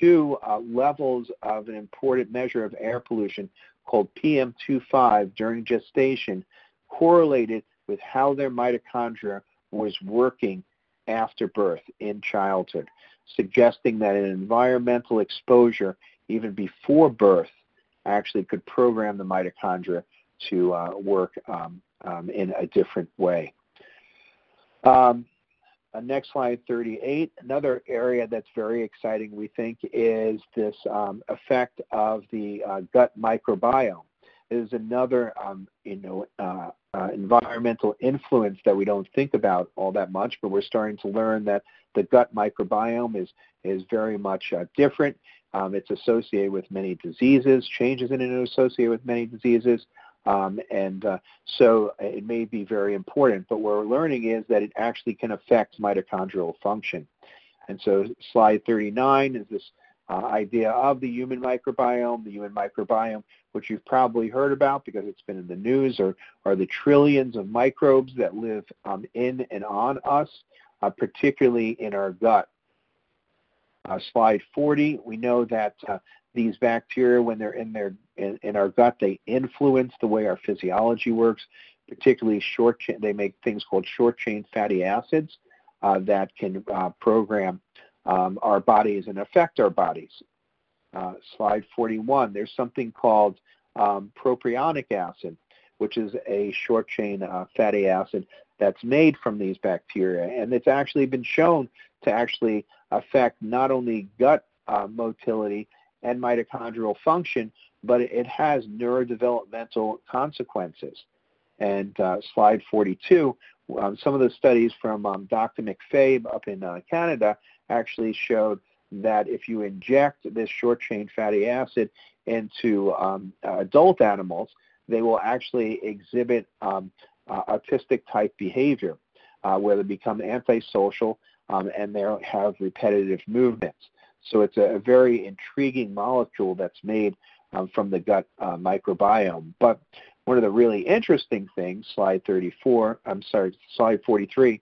to uh, levels of an important measure of air pollution called PM2.5 during gestation correlated with how their mitochondria was working after birth in childhood, suggesting that an environmental exposure even before birth actually could program the mitochondria to uh, work um, um, in a different way. Um, next slide, 38. Another area that's very exciting, we think, is this um, effect of the uh, gut microbiome. It is another, um, you know, uh, uh, environmental influence that we don't think about all that much, but we're starting to learn that the gut microbiome is is very much uh, different. Um, it's associated with many diseases, changes in it are associated with many diseases. Um, and uh, so it may be very important, but what we're learning is that it actually can affect mitochondrial function. And so slide 39 is this uh, idea of the human microbiome. The human microbiome, which you've probably heard about because it's been in the news, are, are the trillions of microbes that live um, in and on us, uh, particularly in our gut. Uh, slide 40, we know that uh, these bacteria, when they're in their in, in, our gut, they influence the way our physiology works. Particularly short, chain, they make things called short chain fatty acids uh, that can uh, program um, our bodies and affect our bodies. Uh, slide 41. There's something called um, propionic acid, which is a short chain uh, fatty acid that's made from these bacteria, and it's actually been shown to actually affect not only gut uh, motility and mitochondrial function, but it has neurodevelopmental consequences. And uh, slide 42, um, some of the studies from um, Dr. MacFabe up in uh, Canada actually showed that if you inject this short chain fatty acid into um, adult animals, they will actually exhibit um, uh, autistic type behavior, uh, where they become antisocial um, and they have repetitive movements. So it's a, very intriguing molecule that's made um, from the gut uh, microbiome. But one of the really interesting things, slide 34, I'm sorry, slide 43,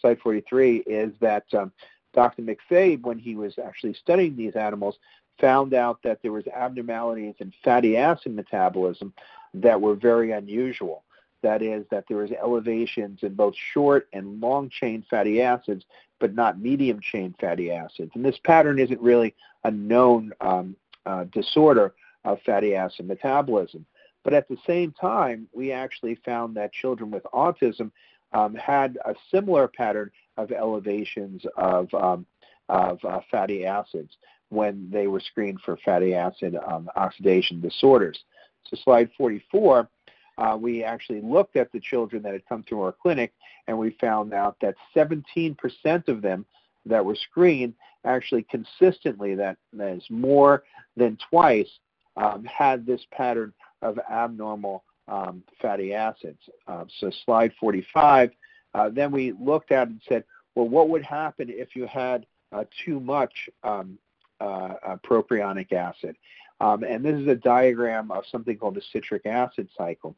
slide 43 is that um, Dr. MacFabe, when he was actually studying these animals, found out that there was abnormalities in fatty acid metabolism that were very unusual. That is, that there was elevations in both short and long chain fatty acids, but not medium chain fatty acids. And this pattern isn't really a known um, uh, disorder of fatty acid metabolism. But at the same time, we actually found that children with autism um, had a similar pattern of elevations of, um, of uh, fatty acids when they were screened for fatty acid um, oxidation disorders. So slide 44, uh, we actually looked at the children that had come through our clinic, and we found out that 17% of them that were screened actually consistently, that, that is more than twice, um, had this pattern of abnormal um, fatty acids. Uh, so slide 45, uh, then we looked at and said, well, what would happen if you had uh, too much um, uh, propionic acid? Um, and this is a diagram of something called the citric acid cycle.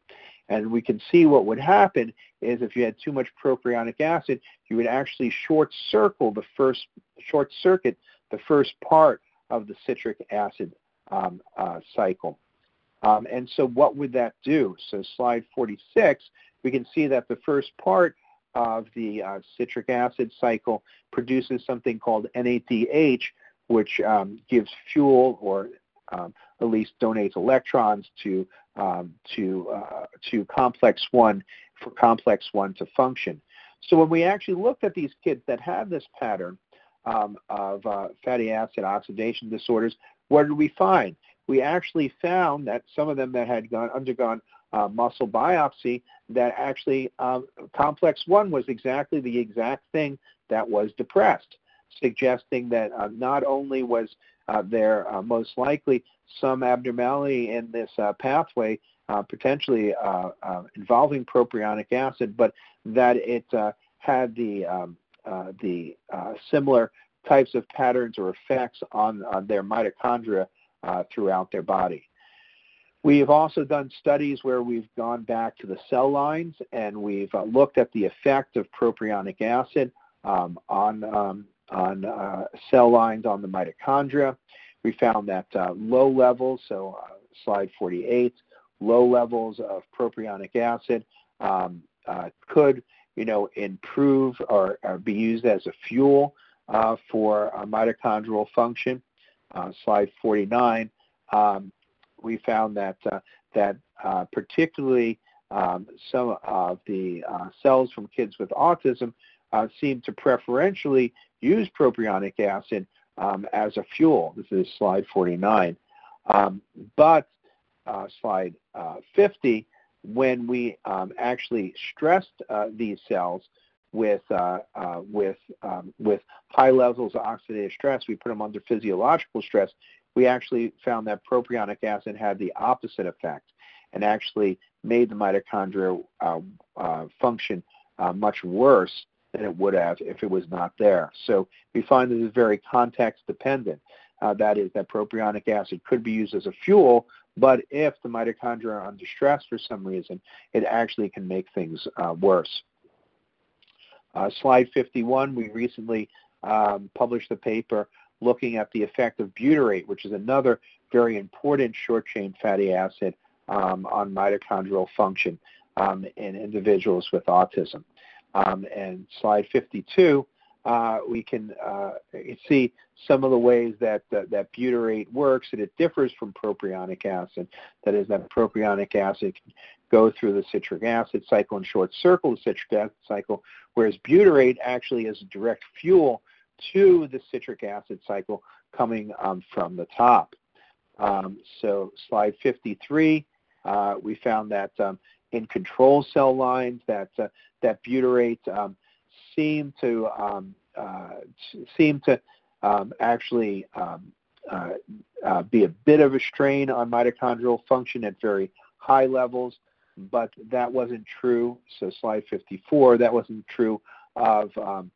And we can see what would happen is if you had too much propionic acid, you would actually short circle the first short circuit the first part of the citric acid um, uh, cycle. Um, and so what would that do? So slide 46, we can see that the first part of the uh, citric acid cycle produces something called NADH, which um, gives fuel or um, at least donates electrons to um, to uh, to complex one for complex one to function. So when we actually looked at these kids that have this pattern um, of uh, fatty acid oxidation disorders, what did we find? We actually found that some of them that had gone, undergone uh, muscle biopsy, that actually um, complex one was exactly the exact thing that was depressed, suggesting that uh, not only was uh, there uh, most likely some abnormality in this uh, pathway, uh, potentially involving propionic acid, but that it had the um, the similar types of patterns or effects on, on their mitochondria throughout their body. We have also done studies where we've gone back to the cell lines and we've uh, looked at the effect of propionic acid um, on, um, on uh, cell lines on the mitochondria. We found that uh, low levels, so uh, slide 48, low levels of propionic acid um, uh, could you know, improve or, or, be used as a fuel uh, for mitochondrial function. slide 49. Um, we found that uh, that uh, particularly um, some of the uh, cells from kids with autism uh, seem to preferentially use propionic acid um, as a fuel. This is slide 49. Um, but uh, slide uh, 50, when we um, actually stressed uh, these cells with uh, uh, with um, with high levels of oxidative stress, we put them under physiological stress. We actually found that propionic acid had the opposite effect and actually made the mitochondria uh, function much worse than it would have if it was not there. So we find this is very context dependent. Uh, that is, that propionic acid could be used as a fuel, but if the mitochondria are under stress for some reason, it actually can make things uh, worse. Uh, slide 51, we recently um, published a paper looking at the effect of butyrate, which is another very important short-chain fatty acid um, on mitochondrial function um, in individuals with autism. Um, and slide 52, uh, we can uh, see some of the ways that uh, that butyrate works, and it differs from propionic acid. That is, that propionic acid can go through the citric acid cycle and short circle the citric acid cycle, whereas butyrate actually is a direct fuel to the citric acid cycle coming um, from the top. Um, so slide 53, uh, we found that um, in control cell lines that uh, that butyrate um, seem to um, uh, seem to um, actually um, uh, uh, be a bit of a strain on mitochondrial function at very high levels, but that wasn't true. So slide 54, that wasn't true of um,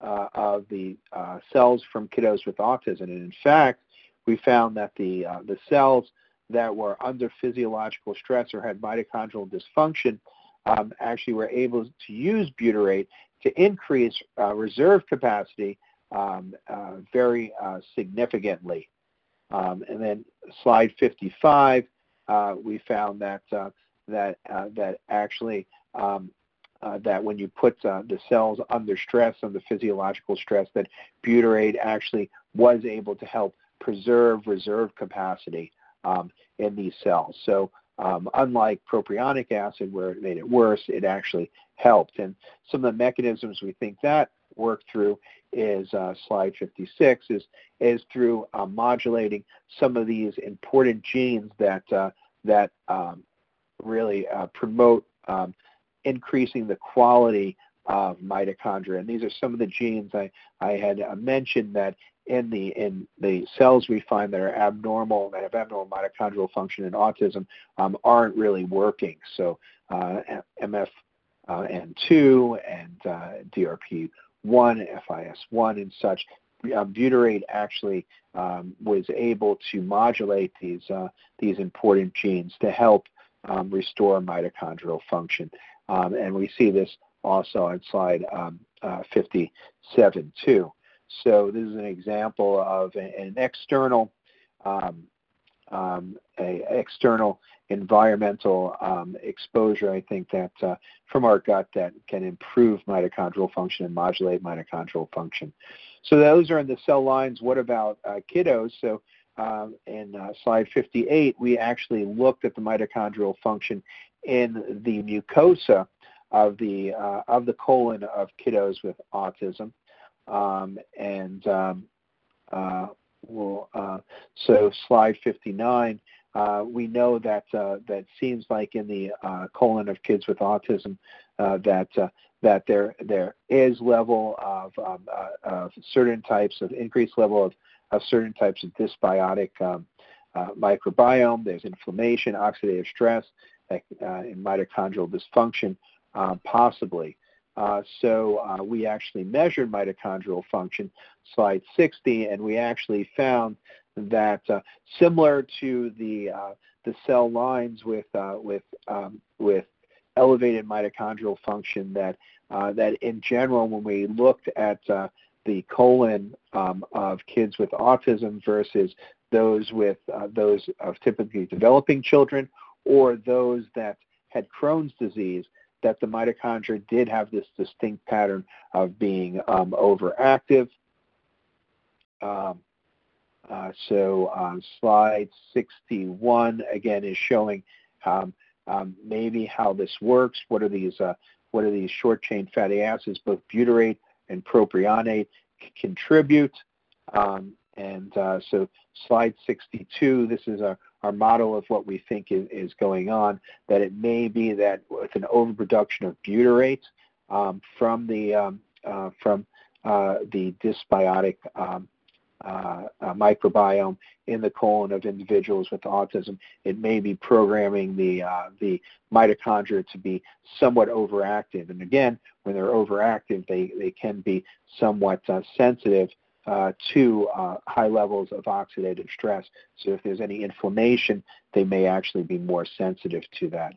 uh, of the uh, cells from kiddos with autism, and in fact, we found that the the cells that were under physiological stress or had mitochondrial dysfunction um, actually were able to use butyrate to increase uh, reserve capacity um, uh, very uh, significantly. Um, and then slide 55, uh, we found that uh, that uh, that actually um, that when you put the cells under stress, under physiological stress, that butyrate actually was able to help preserve reserve capacity um, in these cells. So um, unlike propionic acid, where it made it worse, it actually helped. And some of the mechanisms we think that work through is uh, slide 56 is is through uh, modulating some of these important genes that uh, that um, really uh, promote um, increasing the quality of mitochondria. And these are some of the genes I, I had uh, mentioned that in the in the cells we find that are abnormal that have abnormal mitochondrial function in autism um, aren't really working. So uh, MF uh, N2 and uh, DRP1, FIS1, and such. Uh, butyrate actually um, was able to modulate these uh, these important genes to help um, restore mitochondrial function, um, and we see this also on slide um, uh, 57 too. So this is an example of an external um, um, a external environmental um, exposure, I think that uh, from our gut that can improve mitochondrial function and modulate mitochondrial function. So those are in the cell lines. What about uh, kiddos? So um, in uh, slide 58, we actually looked at the mitochondrial function in the mucosa of the uh, of the colon of kiddos with autism. Um, and um, uh, we'll, uh, so slide 59, uh, we know that uh, that seems like in the uh, colon of kids with autism uh, that that there there is level of, um, of, certain types of increased level of, of certain types of dysbiotic um, microbiome. There's inflammation, oxidative stress, and mitochondrial dysfunction, possibly. Uh, so uh, we actually measured mitochondrial function, slide 60, and we actually found that uh, similar to the uh, the cell lines with uh, with um, with elevated mitochondrial function, that uh, that in general, when we looked at the colon um, of kids with autism versus those with those of typically developing children or those that had Crohn's disease, that the mitochondria did have this distinct pattern of being um, overactive. Um, uh, so um, slide 61 again is showing um, um, maybe how this works. What are these? Uh, what are these short chain fatty acids? Both butyrate and propionate contribute. Um, and uh, so slide 62, this is our, our model of what we think is, is going on, that it may be that with an overproduction of butyrate um, from the, um, uh, from, uh, the dysbiotic um, uh, uh, microbiome in the colon of individuals with autism, it may be programming the uh, the mitochondria to be somewhat overactive. And again, when they're overactive, they they can be somewhat uh, sensitive uh, to uh, high levels of oxidative stress. So if there's any inflammation, they may actually be more sensitive to that.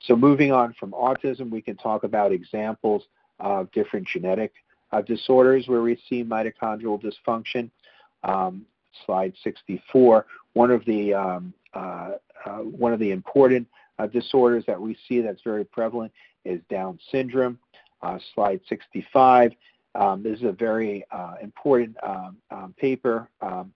So moving on from autism, we can talk about examples of different genetic uh, disorders where we see mitochondrial dysfunction. Um, slide 64. One of the um, uh, uh, one of the important disorders that we see that's very prevalent is Down syndrome. slide 65 um, this is a very uh, important um, um, paper. Um,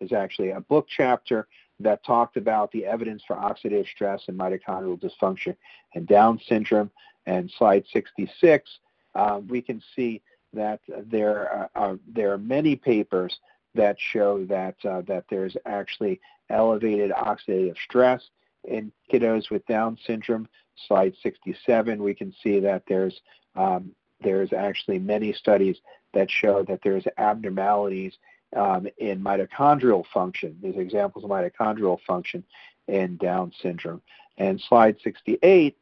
is actually a book chapter that talked about the evidence for oxidative stress and mitochondrial dysfunction and Down syndrome. And slide 66, uh, we can see that there are, there are many papers that show that uh, that there's actually elevated oxidative stress in kiddos with Down syndrome. Slide 67, we can see that there's um, there's actually many studies that show that there's abnormalities um, in mitochondrial function. There's examples of mitochondrial function in Down syndrome. And slide 68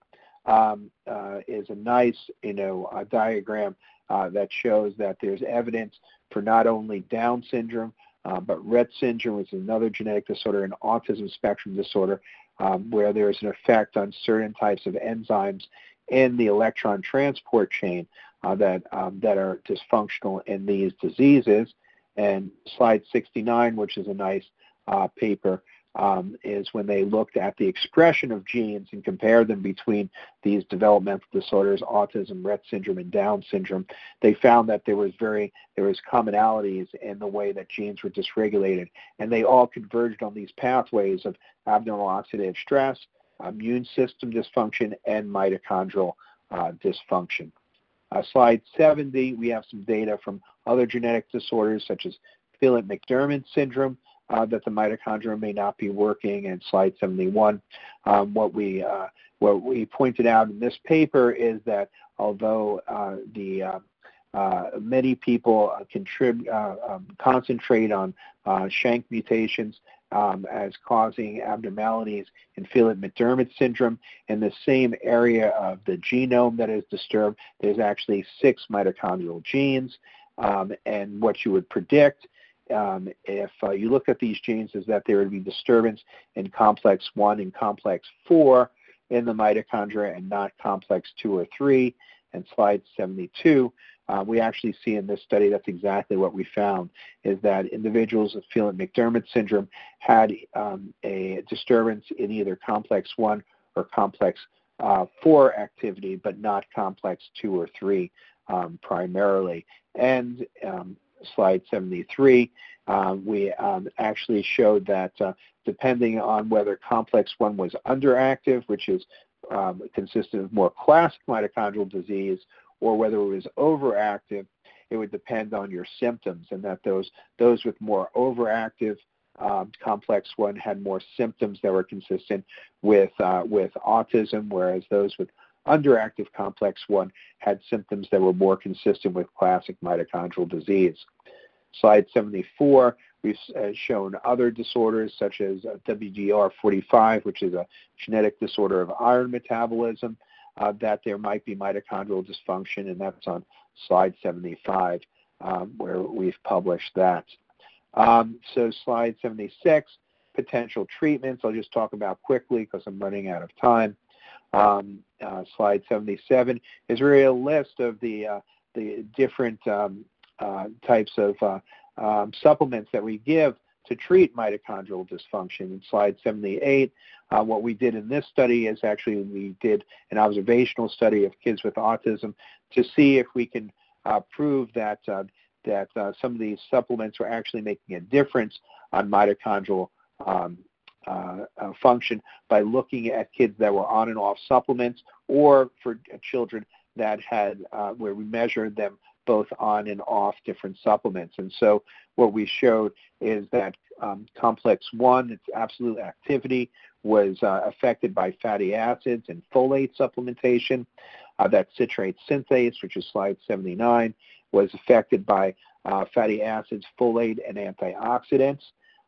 um, uh, is a nice, you know, diagram uh, that shows that there's evidence for not only Down syndrome, uh, but Rett syndrome, which is another genetic disorder, and autism spectrum disorder, um, where there is an effect on certain types of enzymes in the electron transport chain uh, that, um, that are dysfunctional in these diseases. And slide 69, which is a nice uh, paper, um, is when they looked at the expression of genes and compared them between these developmental disorders, autism, Rett syndrome, and Down syndrome. They found that there was very there was commonalities in the way that genes were dysregulated, and they all converged on these pathways of abnormal oxidative stress, immune system dysfunction, and mitochondrial uh, dysfunction. Uh, slide 70, we have some data from other genetic disorders such as Phelan-McDermid syndrome uh, that the mitochondria may not be working. And slide 71, um, what we uh, what we pointed out in this paper is that although uh, the uh, uh, many people contrib- um, concentrate on Shank mutations um, as causing abnormalities in Phelan-McDermid syndrome. In the same area of the genome that is disturbed, there's actually six mitochondrial genes. Um, and what you would predict um, if uh, you look at these genes is that there would be disturbance in complex 1 and complex 4 in the mitochondria and not complex 2 or 3. And slide 72, uh, we actually see in this study that's exactly what we found is that individuals with Phelan-McDermid syndrome had um, a disturbance in either complex 1 or complex uh, 4 activity, but not complex 2 or 3 um, primarily. And um, slide 73, um, we um, actually showed that uh, depending on whether complex 1 was underactive, which is um, consistent of more classic mitochondrial disease, or whether it was overactive, it would depend on your symptoms, and that those those with more overactive um, complex one had more symptoms that were consistent with uh, with autism, whereas those with underactive complex one had symptoms that were more consistent with classic mitochondrial disease. Slide 74, we've uh, shown other disorders such as uh, WDR45, which is a genetic disorder of iron metabolism, uh, that there might be mitochondrial dysfunction, and that's on slide 75 um, where we've published that. Um, so slide 76, potential treatments. I'll just talk about quickly because I'm running out of time. Um, uh, slide 77 is really a list of the uh, the different um, uh, types of uh, um, supplements that we give to treat mitochondrial dysfunction. In slide 78, uh, what we did in this study is actually we did an observational study of kids with autism to see if we can uh, prove that uh, that uh, some of these supplements were actually making a difference on mitochondrial um, uh, uh, function by looking at kids that were on and off supplements or for children that had where we measured them both on and off different supplements. And so what we showed is that um, complex 1, its absolute activity, was uh, affected by fatty acids and folate supplementation. Uh, that citrate synthase, which is slide 79, was affected by uh, fatty acids, folate, and antioxidants.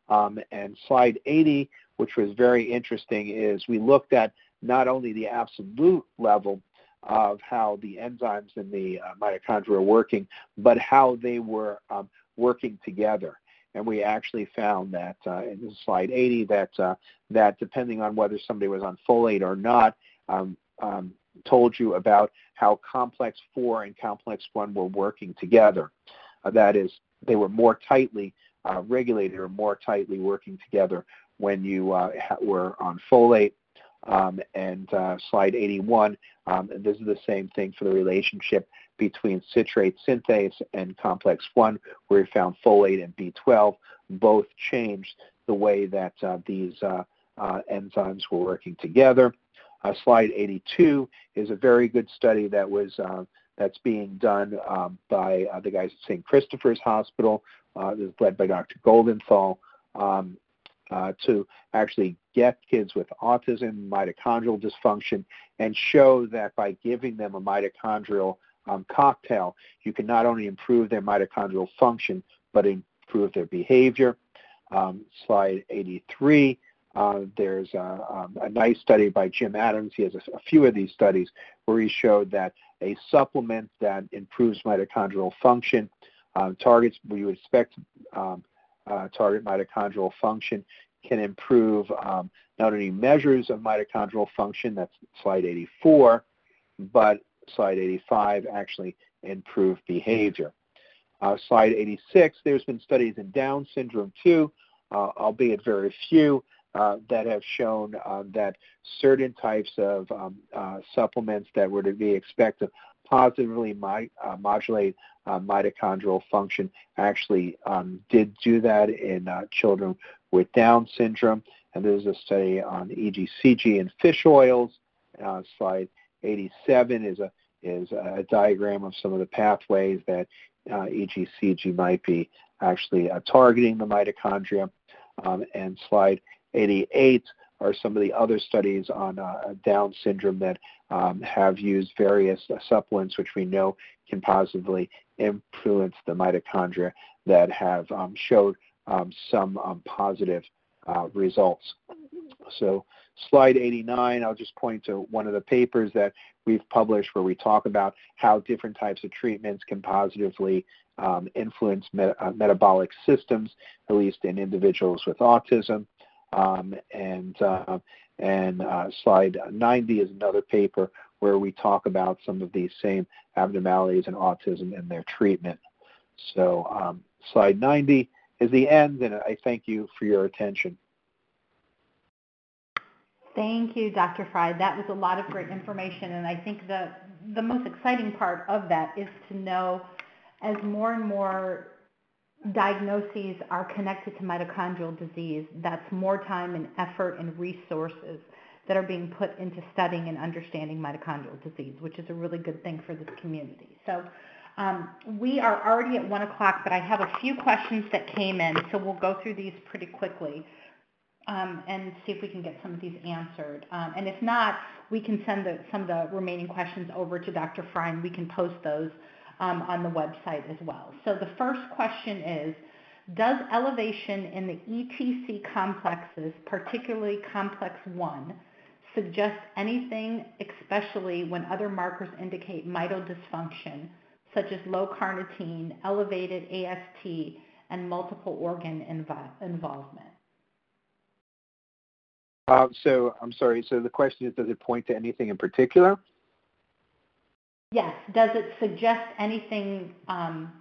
Um, and slide 80, which was very interesting, is we looked at not only the absolute level of how the enzymes in the uh, mitochondria are working, but how they were um, working together. And we actually found that uh, in slide 80 that uh, that depending on whether somebody was on folate or not, um, um, told you about how complex 4 and complex 1 were working together. Uh, that is, they were more tightly uh, regulated or more tightly working together when you uh, were on folate um, and uh, slide 81, um, and this is the same thing for the relationship between citrate synthase and complex 1, where we found folate and B12 both changed the way that uh, these uh, uh enzymes were working together. Uh, slide 82 is a very good study that was uh, that's being done um, by the guys at St. Christopher's Hospital. this is led by Dr. Goldenthal. Um, uh, to actually get kids with autism, mitochondrial dysfunction, and show that by giving them a mitochondrial um, cocktail, you can not only improve their mitochondrial function, but improve their behavior. Um, slide 83. Uh, there's a, um, a, nice study by Jim Adams. He has a, a, few of these studies where he showed that a supplement that improves mitochondrial function um, targets we would expect um, uh, target mitochondrial function can improve um, not only measures of mitochondrial function, that's slide 84, but slide 85 actually improve behavior. Uh, slide 86, there's been studies in Down syndrome too, uh, albeit very few, uh, that have shown uh, that certain types of um, uh, supplements that were to be expected positively uh, modulate uh, mitochondrial function actually um, did do that in uh, children with Down syndrome. And there's a study on EGCG and fish oils. Uh, slide 87 is a is a diagram of some of the pathways that uh, EGCG might be actually uh, targeting the mitochondria. Um, and slide 88 are some of the other studies on uh, Down syndrome that um, have used various supplements which we know can positively influence the mitochondria that have um, showed um, some um, positive uh, results. So slide 89, I'll just point to one of the papers that we've published where we talk about how different types of treatments can positively um, influence uh, metabolic systems, at least in individuals with autism. Um, and uh, and uh, slide 90 is another paper where we talk about some of these same abnormalities in autism and their treatment. So um, slide 90 is the end, and I thank you for your attention. Thank you, Dr. Frye. That was a lot of great information, and I think the, the most exciting part of that is to know as more and more diagnoses are connected to mitochondrial disease, that's more time and effort and resources that are being put into studying and understanding mitochondrial disease, which is a really good thing for this community. So um, we are already at 1 o'clock, but I have a few questions that came in, so we'll go through these pretty quickly um, and see if we can get some of these answered. Um, and if not, we can send the, some of the remaining questions over to Dr. Frye and we can post those um, on the website as well. So the first question is, does elevation in the ETC complexes, particularly complex 1, suggest anything, especially when other markers indicate mitochondrial dysfunction, such as low carnitine, elevated AST, and multiple organ involvement? Uh, so I'm sorry. So the question is, does it point to anything in particular? Yes. Does it suggest anything, um,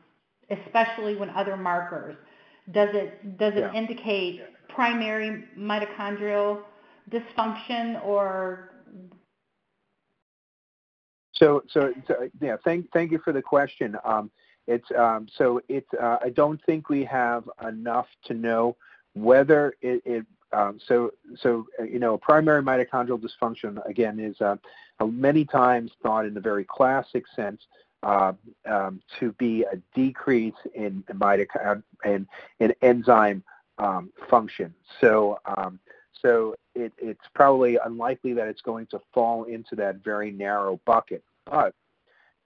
especially when other markers? Does it does it yeah. indicate primary mitochondrial dysfunction or? So so, so yeah. Thank thank you for the question. Um, it's um, so it's uh, I don't think we have enough to know whether it, it um, so so uh, you know primary mitochondrial dysfunction again is uh, many times thought in the very classic sense uh, um, to be a decrease in mitochondrial in, in enzyme um, function. So um, so it, it's probably unlikely that it's going to fall into that very narrow bucket. But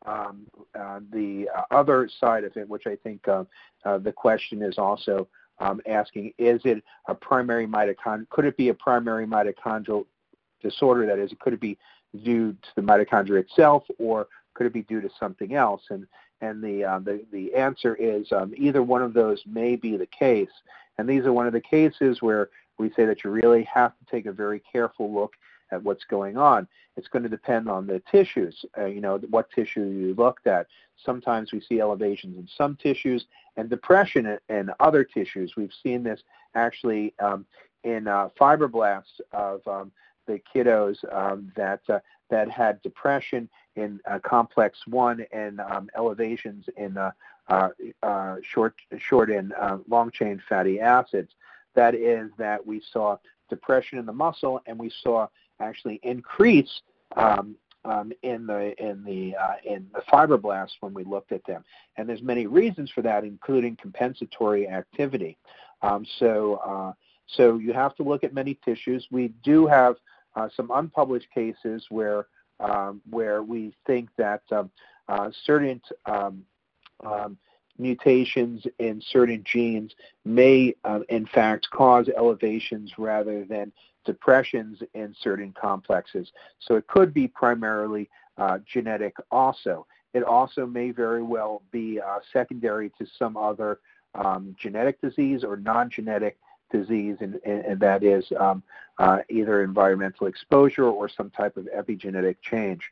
um, uh, the uh, other side of it, which I think uh, uh the question is also um, asking, is it a primary mitochondrial? Could it be a primary mitochondrial disorder? That is, could it be due to the mitochondria itself, or could it be due to something else? And and the uh, the the answer is um, either one of those may be the case. And these are one of the cases where we say that you really have to take a very careful look at what's going on. It's going to depend on the tissues, uh, you know, what tissue you looked at. Sometimes we see elevations in some tissues and depression in, other tissues. We've seen this actually um, in uh, fibroblasts of um, the kiddos um, that uh, that had depression in uh, complex one and um, elevations in uh, uh, uh, short short and long chain fatty acids. That is that we saw depression in the muscle and we saw actually increase um, um, in the in the uh, in the fibroblasts when we looked at them. And there's many reasons for that, including compensatory activity. Um, so uh, so you have to look at many tissues. We do have uh, some unpublished cases where um, where we think that um, uh, certain um, um, mutations in certain genes may, in fact, cause elevations rather than depressions in certain complexes. So it could be primarily uh, genetic also. It also may very well be uh, secondary to some other um, genetic disease or non-genetic disease, and, and that is um, uh, either environmental exposure or some type of epigenetic change.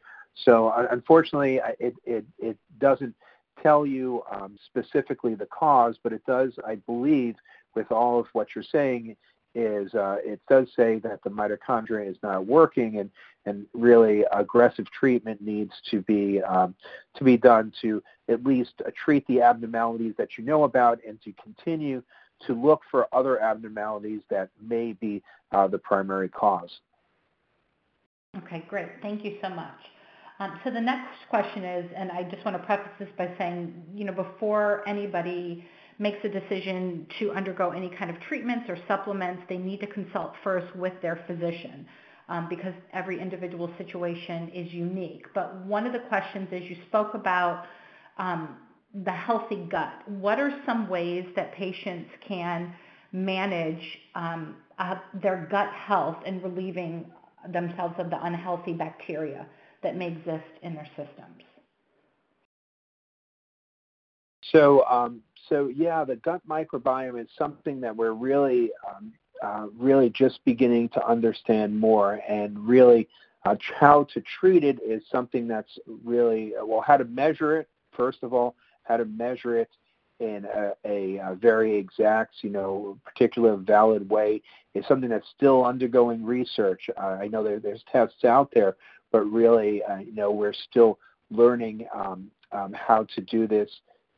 So unfortunately, it, it, it doesn't tell you um, specifically the cause, but it does, I believe, with all of what you're saying, is uh, it does say that the mitochondria is not working, and and really aggressive treatment needs to be um, to be done to at least uh, treat the abnormalities that you know about, and to continue to look for other abnormalities that may be uh, the primary cause. Okay, great. Thank you so much. Um, so the next question is, and I just want to preface this by saying, you know, before anybody makes a decision to undergo any kind of treatments or supplements, they need to consult first with their physician um, because every individual situation is unique. But one of the questions is you spoke about um, the healthy gut. What are some ways that patients can manage um, uh, their gut health and relieving themselves of the unhealthy bacteria that may exist in their systems? So, um, so yeah, the gut microbiome is something that we're really, um, uh, really just beginning to understand more, and really uh, how to treat it is something that's really well how to measure it first of all, how to measure it in a, a, a, very exact, you know, particular valid way is something that's still undergoing research. Uh, I know there, there's tests out there, but really, uh, you know, we're still learning um, um, how to do this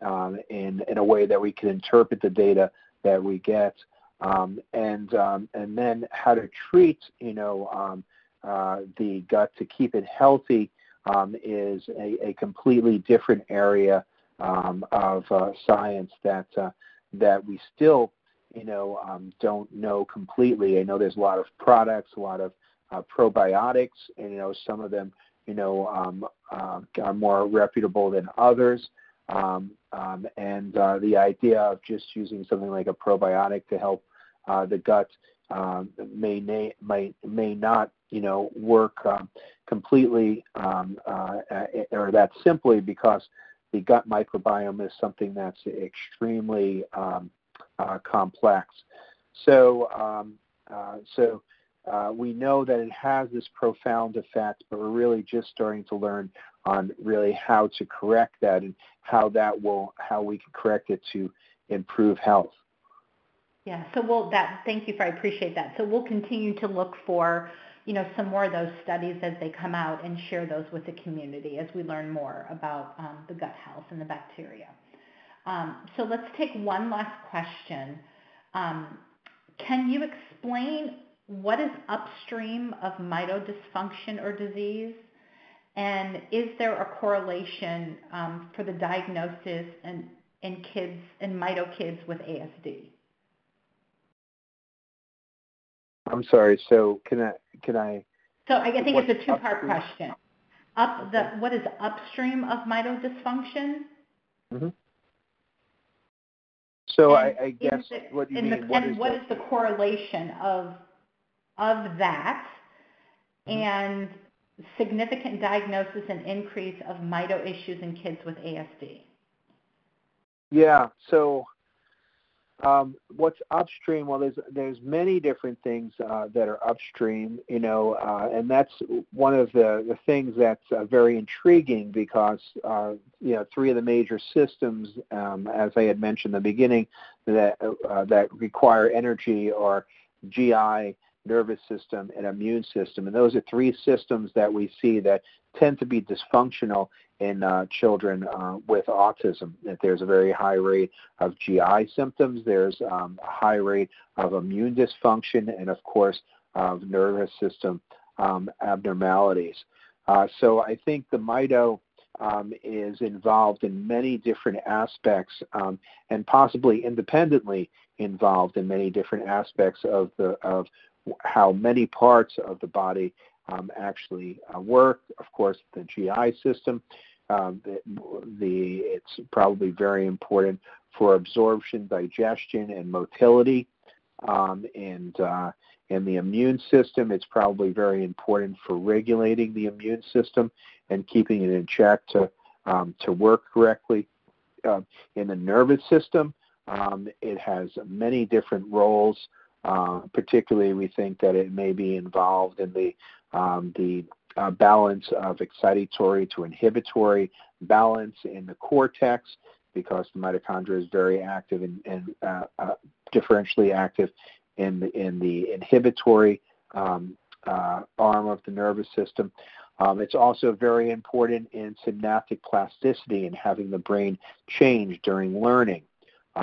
um, in, in a way that we can interpret the data that we get, um, and um, and then how to treat you know um, uh, the gut to keep it healthy um, is a, a, completely different area of uh, science that uh, that we still you know don't know completely. I know there's a lot of products, a lot of uh, probiotics, and you know some of them you know uh, are more reputable than others. Um, um, and uh, the idea of just using something like a probiotic to help uh, the gut um, may, may may not you know work um, completely um, uh, or that simply because the gut microbiome is something that's extremely um, uh, complex. So uh, so uh, we know that it has this profound effect, but we're really just starting to learn on really how to correct that and how that will how we can correct it to improve health. Yeah, so we'll that thank you for I appreciate that. So we'll continue to look for you know some more of those studies as they come out and share those with the community as we learn more about um, the gut health and the bacteria. Um, so let's take one last question. Um, can you explain what is upstream of mito dysfunction or disease? And is there a correlation um, for the diagnosis in, in kids, in mito kids with ASD? I'm sorry. So can I can I? So I think it's a two-part question. Up the what is upstream of mitodysfunction? Mm-hmm. So I, I, guess it, what do you mean? The, what and is what the, is the correlation of of that mm-hmm. and significant diagnosis and increase of mito issues in kids with ASD? Yeah. So um, what's upstream? Well, there's there's many different things uh, that are upstream, you know, uh, and that's one of the, the things that's uh, very intriguing because uh, you know three of the major systems, um, as I had mentioned in the beginning, that uh, that require energy are GI, nervous system, and immune system, and those are three systems that we see that tend to be dysfunctional in uh, children uh, with autism. That there's a very high rate of GI symptoms, there's um, a high rate of immune dysfunction, and of course, of nervous system um, abnormalities. Uh, so I think the mito um, is involved in many different aspects um, and possibly independently involved in many different aspects of the of how many parts of the body um, actually uh, work. Of course, the GI system. Um, the, the, it's probably very important for absorption, digestion, and motility. Um, and uh, in the immune system, it's probably very important for regulating the immune system and keeping it in check to um, to work correctly. Uh, in the nervous system, um, it has many different roles. Uh, particularly, we think that it may be involved in the um, the uh, balance of excitatory to inhibitory balance in the cortex because the mitochondria is very active and, and uh, uh, differentially active in the, in the inhibitory um, uh, arm of the nervous system. Um, it's also very important in synaptic plasticity and having the brain change during learning.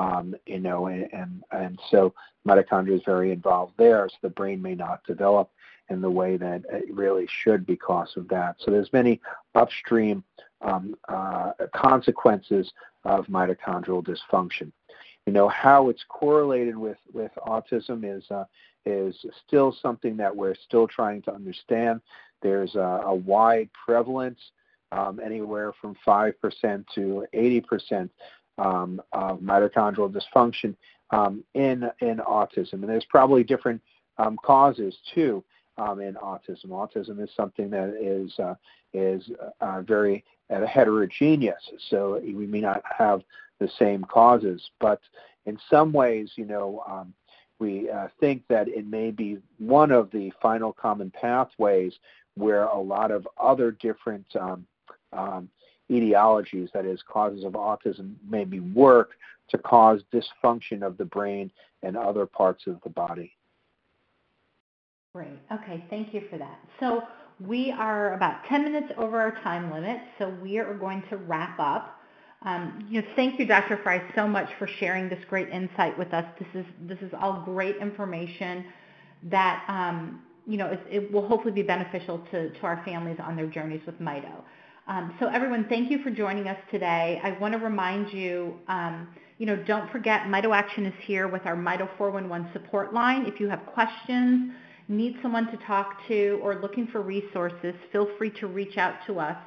Um, you know, and, and, and so mitochondria is very involved there, so the brain may not develop in the way that it really should because of that. So there's many upstream um, uh, consequences of mitochondrial dysfunction. You know how it's correlated with with autism is uh, is still something that we're still trying to understand. There's a, a wide prevalence, um, anywhere from five percent to eighty percent um, of mitochondrial dysfunction um, in in autism, and there's probably different um, causes too um, in autism. Autism is something that is uh, is uh, very uh, heterogeneous, so we may not have the same causes, but in some ways, you know, um, we uh, think that it may be one of the final common pathways where a lot of other different um, um, etiologies, that is, causes of autism, maybe work to cause dysfunction of the brain and other parts of the body. Great. Okay, thank you for that. So we are about 10 minutes over our time limit, so we are going to wrap up. Um, you know, thank you, Dr. Frye, so much for sharing this great insight with us. This is this is all great information that um, you know it, it, will hopefully be beneficial to, to our families on their journeys with Mito. Um, so everyone, thank you for joining us today. I want to remind you, um, you know, don't forget Mito Action is here with our Mito 411 support line. If you have questions need someone to talk to, or looking for resources, feel free to reach out to us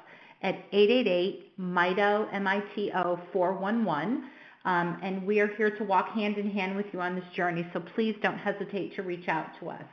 at 888-MITO, M-I-T-O 411. Um, and we are here to walk hand in hand with you on this journey, so please don't hesitate to reach out to us.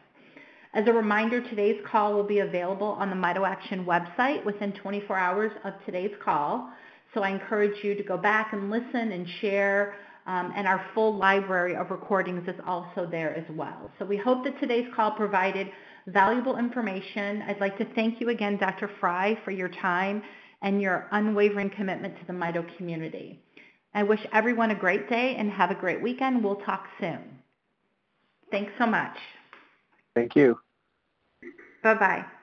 As a reminder, today's call will be available on the Mito Action website within 24 hours of today's call. So I encourage you to go back and listen and share um, and our full library of recordings is also there as well. So we hope that today's call provided valuable information. I'd like to thank you again, Dr. Frye, for your time and your unwavering commitment to the Mito community. I wish everyone a great day and have a great weekend. We'll talk soon. Thanks so much. Thank you. Bye-bye.